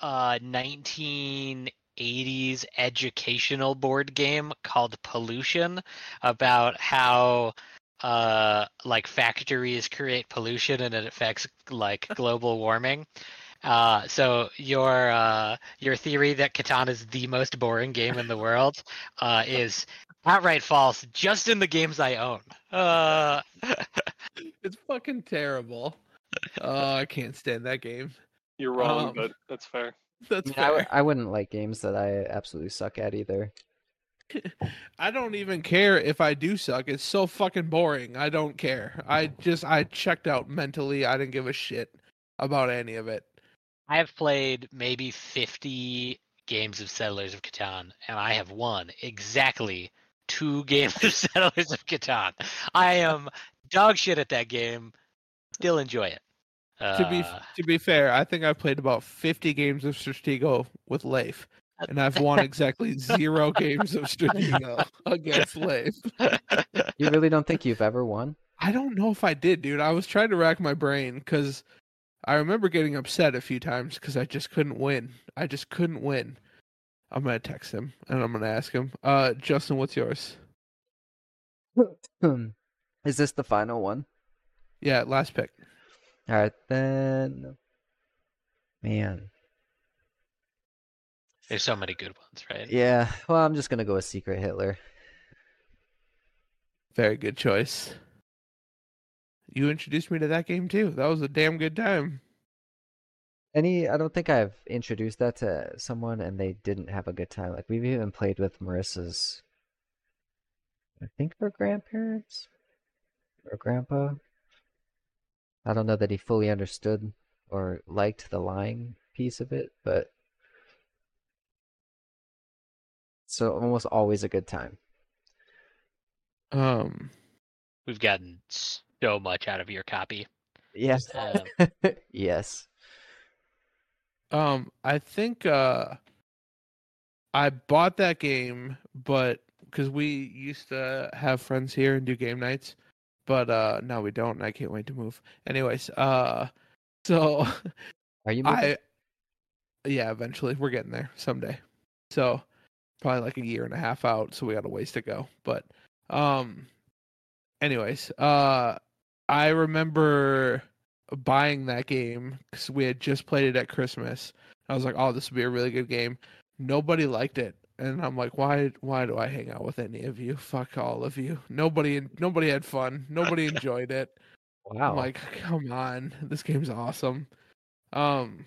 uh 1980s educational board game called Pollution about how uh like factories create pollution and it affects like [LAUGHS] global warming. Uh, so your uh, your theory that Catan is the most boring game in the world uh, [LAUGHS] is outright false. Just in the games I own. Uh, [LAUGHS] It's fucking terrible. Oh, I can't stand that game. You're wrong, Um, but that's fair. That's I, w- fair. I wouldn't like games that I absolutely suck at either. [LAUGHS] I don't even care if I do suck. It's so fucking boring. I don't care. I just I checked out mentally. I didn't give a shit about any of it. I have played maybe 50 games of Settlers of Catan, and I have won exactly two [LAUGHS] games of Settlers of Catan. I am dog shit at that game. Still enjoy it. to be Uh, to be fair, I think I've played about 50 games of Stratego with Leif, and I've won [LAUGHS] exactly zero games of Stratego against Leif. [LAUGHS] You really don't think you've ever won? I don't know if I did, dude. I was trying to rack my brain because I remember getting upset a few times because I just couldn't win. I just couldn't win. I'm gonna text him and I'm gonna ask him. Uh, Justin, what's yours? Hmm. Is this the final one? Yeah, last pick. All right, then. Man. There's so many good ones, right? Yeah, well, I'm just gonna go with Secret Hitler. Very good choice. You introduced me to that game too. That was a damn good time. Any, I don't think I've introduced that to someone and they didn't have a good time. Like we've even played with Marissa's, I think her grandparents or grandpa. I don't know that he fully understood or liked the lying piece of it, but so almost always a good time. Um, We've gotten so much out of your copy. Yes. [LAUGHS] Um, yes. um, I think uh, I bought that game, but because we used to have friends here and do game nights, but uh, now we don't. and I can't wait to move. Anyways, uh, [LAUGHS] so Are you moving? I, yeah, eventually we're getting there someday. So probably like a year and a half out. So we got a ways to go. But um, anyways, uh, I remember buying that game because we had just played it at Christmas. I was like, oh, this would be a really good game. Nobody liked it. And I'm like, why? Why do I hang out with any of you? Fuck all of you. Nobody, nobody had fun. Nobody [LAUGHS] enjoyed it. Wow. I'm like, come on, this game's awesome. Um,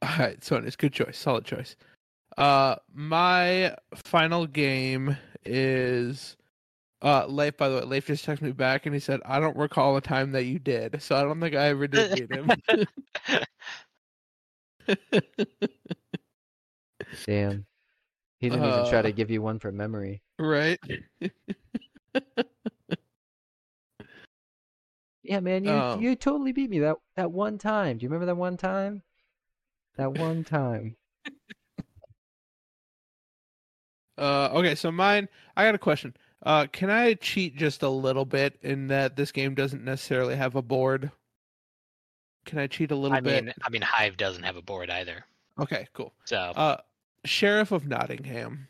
all right, so it's good choice, solid choice. Uh, my final game is uh Leif. By the way, Leif just texted me back and he said, "I don't recall a time that you did, so I don't think I ever did beat him." [LAUGHS] Damn. He didn't even try to Uh, give you one from memory. right? [LAUGHS] Yeah, man, you Um, you totally beat me that that one time. Do you remember that one time? That one time. Uh, okay, so mine. I got a question. Uh, can I cheat just a little bit in that this game doesn't necessarily have a board? Can I cheat a little I bit? mean, I mean, Hive doesn't have a board either, Okay, cool. so Uh, Sheriff of Nottingham.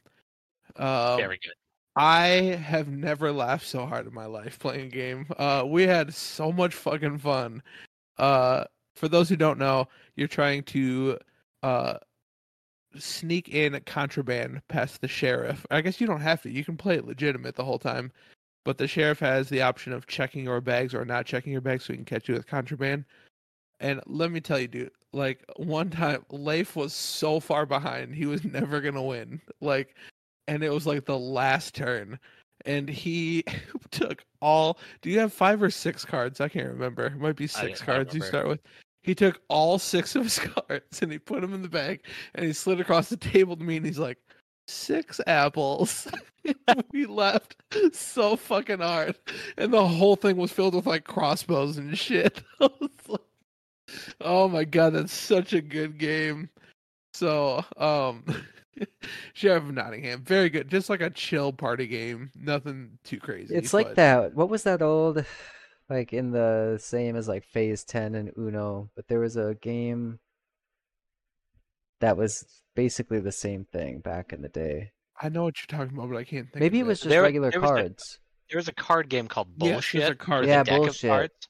Um, very good. I have never laughed so hard in my life playing a game. Uh, we had so much fucking fun. Uh, for those who don't know, you're trying to uh sneak in contraband past the sheriff. I guess you don't have to. You can play it legitimate the whole time, but the sheriff has the option of checking your bags or not checking your bags, so he can catch you with contraband. And let me tell you, dude, like one time, Leif was so far behind, he was [LAUGHS] never gonna win. Like, and it was like the last turn, and he [LAUGHS] took all. Do you have five or six cards? I can't remember. It might be six cards you start with. He took all six of his [LAUGHS] cards and he put them in the bag, and he slid across the table to me, and he's like, six apples. [LAUGHS] we left so fucking hard, and the whole thing was filled with like crossbows and shit. [LAUGHS] Like, oh my god, that's such a good game. So, um, Sheriff of Nottingham, very good. Just like a chill party game, nothing too crazy. It's like but- that. What was that old, like in the same as like Phase 10 and Uno, but there was a game that was basically the same thing back in the day. I know what you're talking about, but I can't think. Maybe of it was just There- regular there was a- cards. There was a card game called Yes, Bullshit. there's a card Yeah, a deck Bullshit. of cards.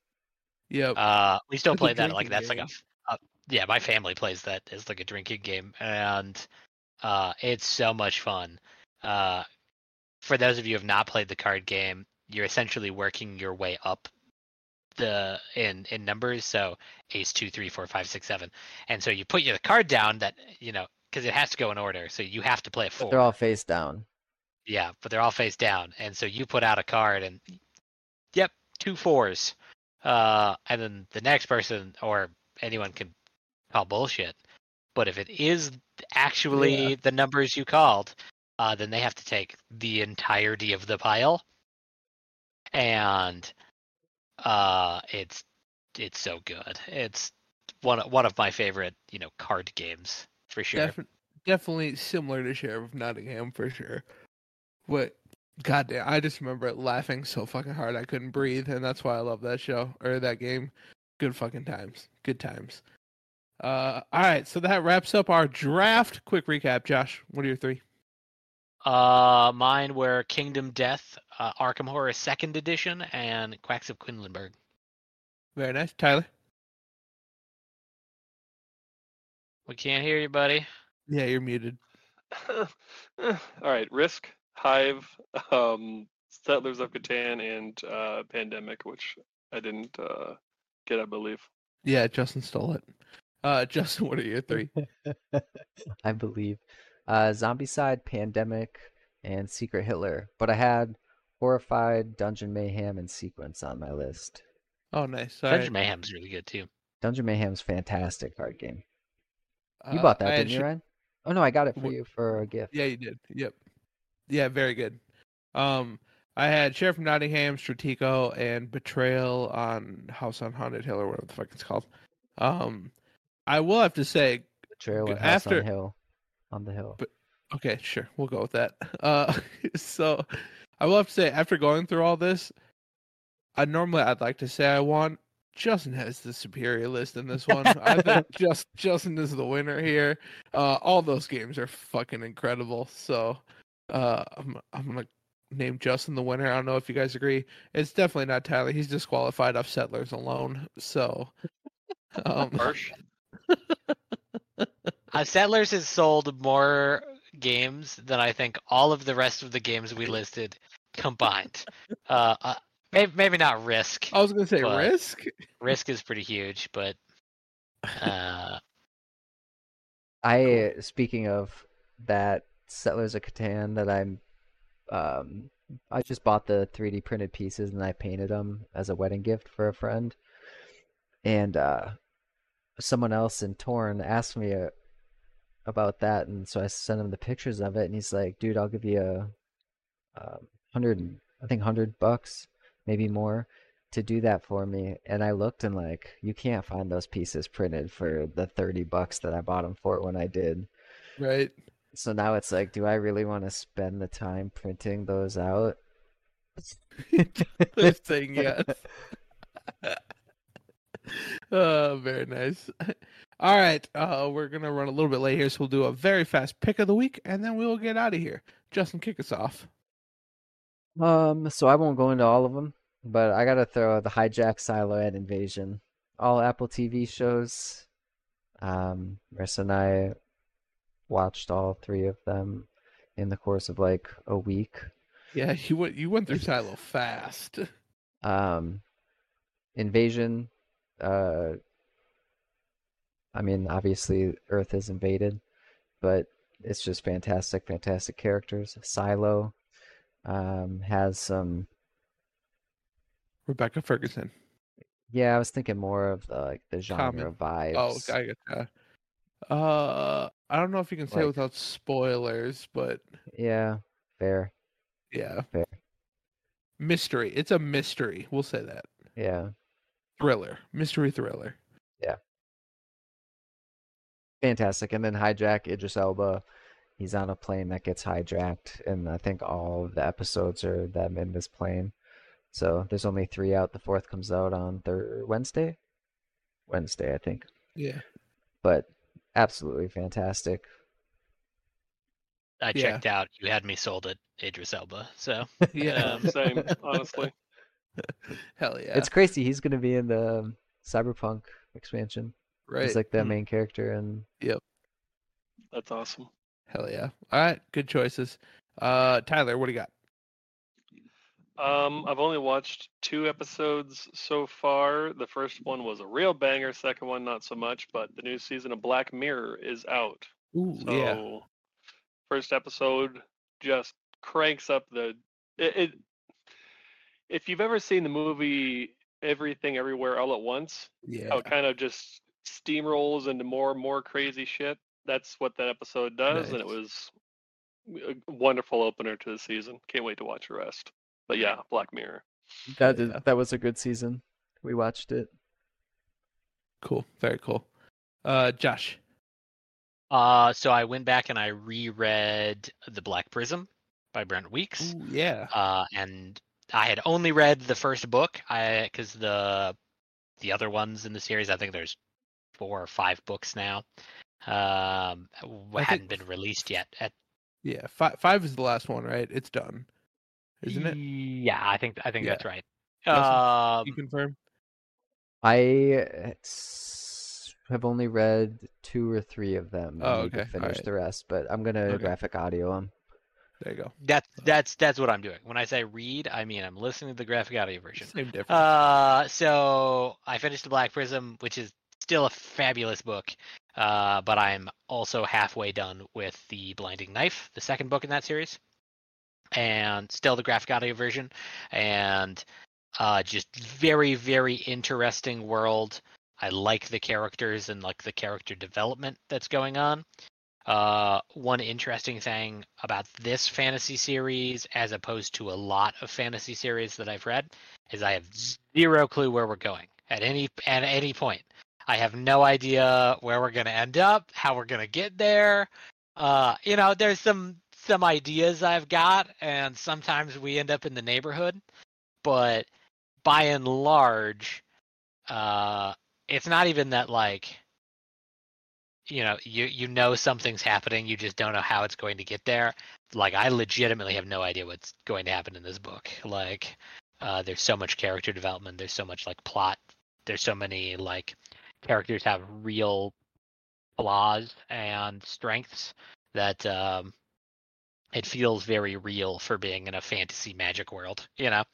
Yep. Uh, we still It's play that like drinking that's like a, game. uh, yeah. My family plays that as like a drinking game, and uh, it's so much fun. Uh, for those of you who have not played the card game, you're essentially working your way up the in in numbers. So ace two, three, four, five, six, seven, and so you put your card down that you know because it has to go in order. So you have to play a But four. they're all face down. Yeah, but they're all face down, and so you put out a card, and yep, two fours. Uh, and then the next person or anyone can call bullshit. But if it is actually the numbers you called, uh, then they have to take the entirety of the pile, and uh, it's it's so good. It's one one of my favorite, you know, card games for sure. Defi- definitely similar to Sheriff of Nottingham for sure. But goddamn, I just remember laughing so fucking hard I couldn't breathe, and that's why I love that show or that game. Good fucking times. Good times. Uh, all right, so that wraps up our draft. Quick recap, Josh. What are your three? Uh, mine were Kingdom Death, uh, Arkham Horror Second Edition, and Quacks of Quedlinburg. Very nice, Tyler. We can't hear you, buddy. Yeah, you're muted. [LAUGHS] All right, Risk, Hive, um, Settlers of Catan, and uh, Pandemic, which I didn't uh, get, I believe. Yeah, Justin stole it. Uh, [LAUGHS] Justin, what are your three? [LAUGHS] I believe. Uh, Zombicide, Pandemic, and Secret Hitler. But I had Horrified, Dungeon Mayhem, and Sequence on my list. Oh, nice. All Dungeon right. Mayhem's really good too. Dungeon Mayhem's fantastic card game. You Uh, bought that, I had didn't you, Ryan? Oh no, I got it for you for a gift. Yeah, you did. Yep. Yeah, very good. Um, I had Sheriff of Nottingham, Stratego, and Betrayal on House on Haunted Hill or whatever the fuck it's called. Um, I will have to say, Trail G- and House after- on Hill. On the hill. But- okay, sure, we'll go with that. Uh, [LAUGHS] so I will have to say, after going through all this, I normally I'd like to say I won. Justin has the superior list in this one. I [LAUGHS] think just Justin is the winner here. Uh, all those games are fucking incredible. So, uh, I'm I'm gonna name Justin the winner. I don't know if you guys agree. It's definitely not Tyler. He's disqualified off Settlers alone. So, um, Harsh. [LAUGHS] Uh, Settlers has sold more games than I think all of the rest of the games we listed combined. [LAUGHS] Uh, uh maybe, maybe not Risk. I was gonna say Risk. Risk is pretty huge, but [LAUGHS] uh, I speaking of that Settlers of Catan that I'm um I just bought the 3D printed pieces and I painted them as a wedding gift for a friend. And uh someone else in Torn asked me uh, about that and so I sent him the pictures of it and he's like, "Dude, I'll give you a um, 100 I think 100 bucks, maybe more." to do that for me and I looked and like you can't find those pieces printed for the 30 bucks that I bought them for when I did. Right. So now it's like do I really want to spend the time printing those out? [LAUGHS] They're [LAUGHS] yes. uh, [LAUGHS] very nice. All right, uh, we're gonna run a little bit late here, so we'll do a very fast pick of the week, and then we will get out of here. Justin, kick us off. Um so I won't go into all of them, but I got to throw the hijack silo and invasion. All Apple TV shows. Um Marissa and I watched all three of them in the course of like a week. Yeah, you went you went through Silo fast. um invasion uh i mean obviously earth is invaded but it's just fantastic fantastic characters silo um has some Rebecca Ferguson. yeah i was thinking more of the, like the genre Common. vibes Oh, I get that. Uh, I don't know if you can say it Like- without spoilers, but yeah fair yeah, fair mystery. It's a mystery. We'll say that yeah thriller, mystery thriller. Fantastic and then hijack idris elba he's on a plane that gets hijacked and i think all of the episodes are them in this plane so there's only three out the fourth comes out on thir- wednesday wednesday i think Yeah, but absolutely fantastic I Yeah. checked out. You had me sold at Idris Elba. So [LAUGHS] yeah, Um, Same, [LAUGHS] honestly. [LAUGHS] hell yeah. it's crazy he's going to be in the cyberpunk expansion right. he's like the Mm, main character and Yep. That's awesome. Hell yeah. All right, good choices. Uh, Tyler, what do you got? Um, I've only watched two episodes so far. The first one was a real banger. Second one, not so much. But the new season of Black Mirror is out. Ooh, So, yeah. first episode just cranks up the it, it. If you've ever seen the movie Everything Everywhere All at Once, Yeah. how it kind of just steamrolls into more and more crazy shit. That's what that episode does, and it was a wonderful opener to the season. Can't wait to watch the rest. But yeah, Black Mirror. That is Yeah. that was a good season. We watched it. Cool. Very cool. Uh, Josh. Uh, so I went back and I reread The Black Prism by Brent Weeks. Ooh, yeah. Uh, and I had only read the first book. I because the the other ones in the series, I think there's four or five books now. Um, w- I hadn't think- been released yet. At Yeah. Five. Five is the last one, right? It's done, isn't it? Yeah, I think I think Yeah. that's right. Justin, You Um, confirm? I uh, have only read two or three of them. Oh, I need to okay, Finish alright. the rest, but I'm gonna Okay. graphic audio them. There you go. that's that's that's what I'm doing. When I say read, I mean I'm listening to the graphic audio version. Same difference. Uh, so I finished the Black Prism, which is still a fabulous book. Uh, but I'm also halfway done with the Blinding Knife, the second book in that series, and still the graphic audio version, and uh, just very very interesting world. I like the characters and like the character development that's going on. Uh, one interesting thing about this fantasy series, as opposed to a lot of fantasy series that I've read, is I have zero clue where we're going at any at any point. I have no idea where we're gonna end up, how we're gonna get there. Uh, you know, there's some some ideas I've got, and sometimes we end up in the neighborhood, but by and large, uh, it's not even that like you know you you know something's happening you just don't know how it's going to get there like i legitimately have no idea what's going to happen in this book like uh there's so much character development there's so much like plot there's so many like characters have real flaws and strengths that um it feels very real for being in a fantasy magic world you know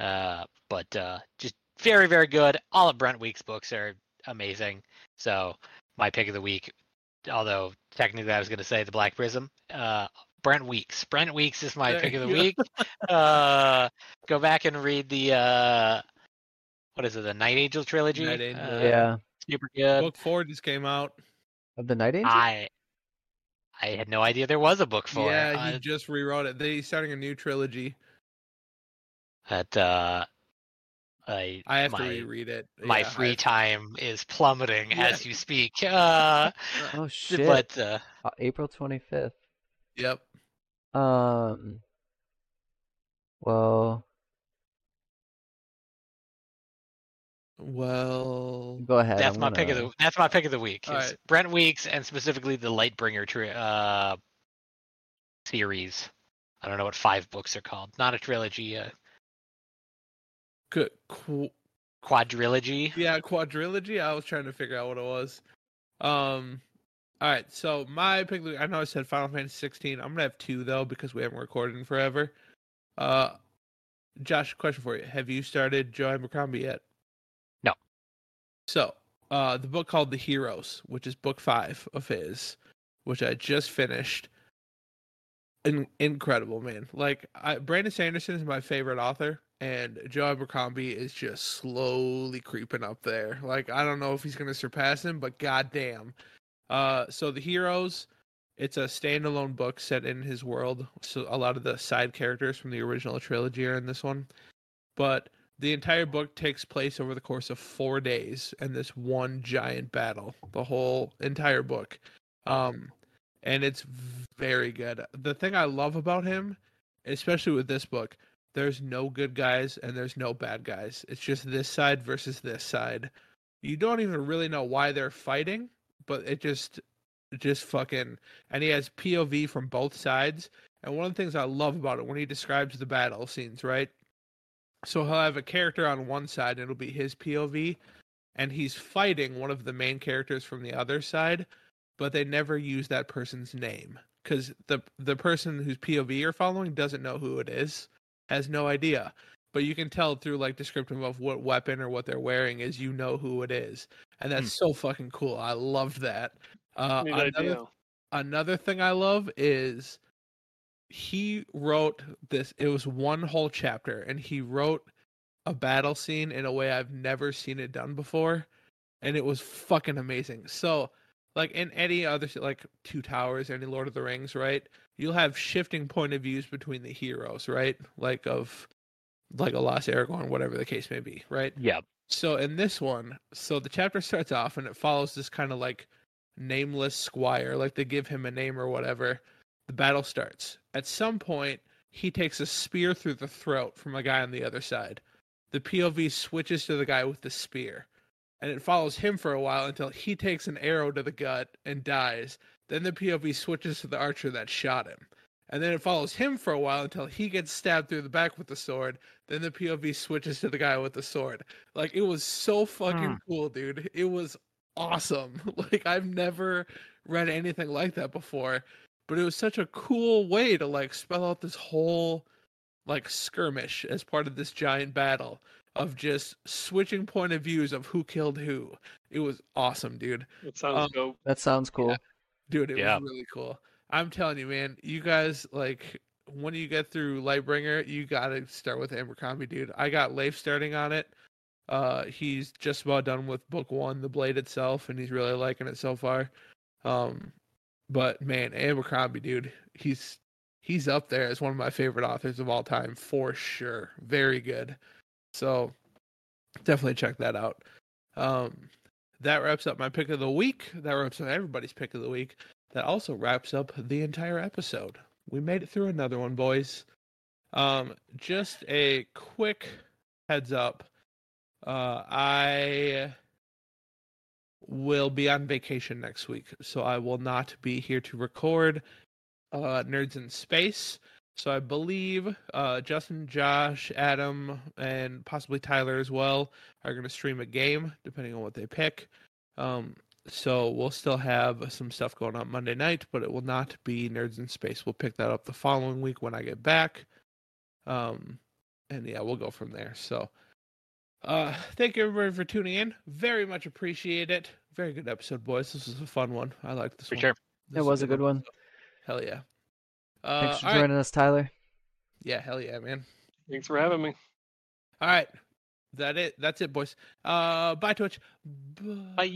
uh but uh just very very good all of Brent Weeks' books are amazing so my pick of the week, although technically I was going to say the Black Prism. Uh, Brent Weeks. Brent Weeks is my There pick of the go. week. uh, go back and read the uh, what is it? The Night Angel trilogy. Night Angel, Uh, yeah, super good. Book four just came out. of the Night Angel. I I had no idea there was a book for yeah, it. he Uh, just rewrote it. They starting a new trilogy. that uh, I I have my, to reread it. my Yeah, free I- time is plummeting Yeah. as you speak. [LAUGHS] Uh, [LAUGHS] oh shit! but uh, Uh, April twenty fifth. Yep. Um. Well, Well, go ahead. That's I'm my pick of the that's my pick of the week. Is Alright. Brent Weeks and specifically the Lightbringer tri- uh series. I don't know what five books are called. Not a trilogy, a qu- qu- quadrilogy. yeah, quadrilogy. I was trying to figure out what it was. Um. All right, so my pick. of the- I know I said Final Fantasy 16. I'm gonna have two though because we haven't recorded in forever. Uh, Josh, question for you: Have you started Joe Abercrombie yet? So, uh, the book called The Heroes, which is book five of his, which I just finished. In- incredible, man. Like, I, Brandon Sanderson is my favorite author, and Joe Abercrombie is just slowly creeping up there. Like, I don't know if he's going to surpass him, but goddamn. Uh, so The Heroes, it's a standalone book set in his world. So a lot of the side characters from the original trilogy are in this one. But the entire book takes place over the course of four days and this one giant battle. The whole entire book. Um, and it's very good. The thing I love about him, especially with this book, there's no good guys and there's no bad guys. It's just this side versus this side. You don't even really know why they're fighting, but it just just fucking and he has POV from both sides. And one of the things I love about it when he describes the battle scenes, right? So he'll have a character on one side, and it'll be his POV, and he's fighting one of the main characters from the other side, but they never use that person's name because the the person whose POV you're following doesn't know who it is, has no idea. But you can tell through like descriptive of what weapon or what they're wearing is you know who it is, and that's so fucking cool. I love that. Uh, another idea. another thing I love is he wrote this it was one whole chapter and he wrote a battle scene in a way I've never seen it done before and it was fucking amazing. So, like in any other like Two Towers, any Lord of the Rings, right? You'll have shifting point of views between the heroes, right? Like of like a Lost Aragorn, whatever the case may be, right? Yeah. So in this one, so the chapter starts off and it follows this kind of like nameless squire, like they give him a name or whatever. The battle starts. At some point, he takes a spear through the throat from a guy on the other side. The POV switches to the guy with the spear, and it follows him for a while until he takes an arrow to the gut and dies. Then the POV switches to the archer that shot him. And then it follows him for a while until he gets stabbed through the back with the sword. Then the POV switches to the guy with the sword. Like it was so fucking Hmm. cool, dude. It was awesome. [LAUGHS] Like I've never read anything like that before. But it was such a cool way to like spell out this whole like skirmish as part of this giant battle of just switching point of views of who killed who. It was awesome, dude. It sounds Um, dope. That sounds cool. Dude, it Yeah. was really cool. I'm telling you, man, you guys like when you get through Lightbringer, you gotta start with Abercrombie, dude. I got Leif starting on it. Uh he's just about done with book one, the blade itself, and he's really liking it so far. Um but man, Abercrombie, dude, he's he's up there as one of my favorite authors of all time for sure. Very good. So definitely check that out. Um that wraps up my pick of the week. That wraps up everybody's pick of the week. That also wraps up the entire episode. We made it through another one, boys. Um, just a quick heads up. Uh, I will be on vacation next week, so I will not be here to record uh, Nerds in Space. So I believe uh, Justin, Josh, Adam, and possibly Tyler as well are going to stream a game, depending on what they pick. Um, so we'll still have some stuff going on Monday night, but it will not be Nerds in Space. We'll pick that up the following week when I get back. Um, and yeah, we'll go from there. So, uh, thank you everybody for tuning in. Very much appreciate it. Very good episode, boys. This was a fun one. I like this For one. sure. This It is was a good one. Hell yeah. Uh, Thanks for all right. joining us, Tyler. Yeah, hell yeah, man. Thanks for having me. All right. That it. That's it, boys. Uh, bye, Twitch. Bye.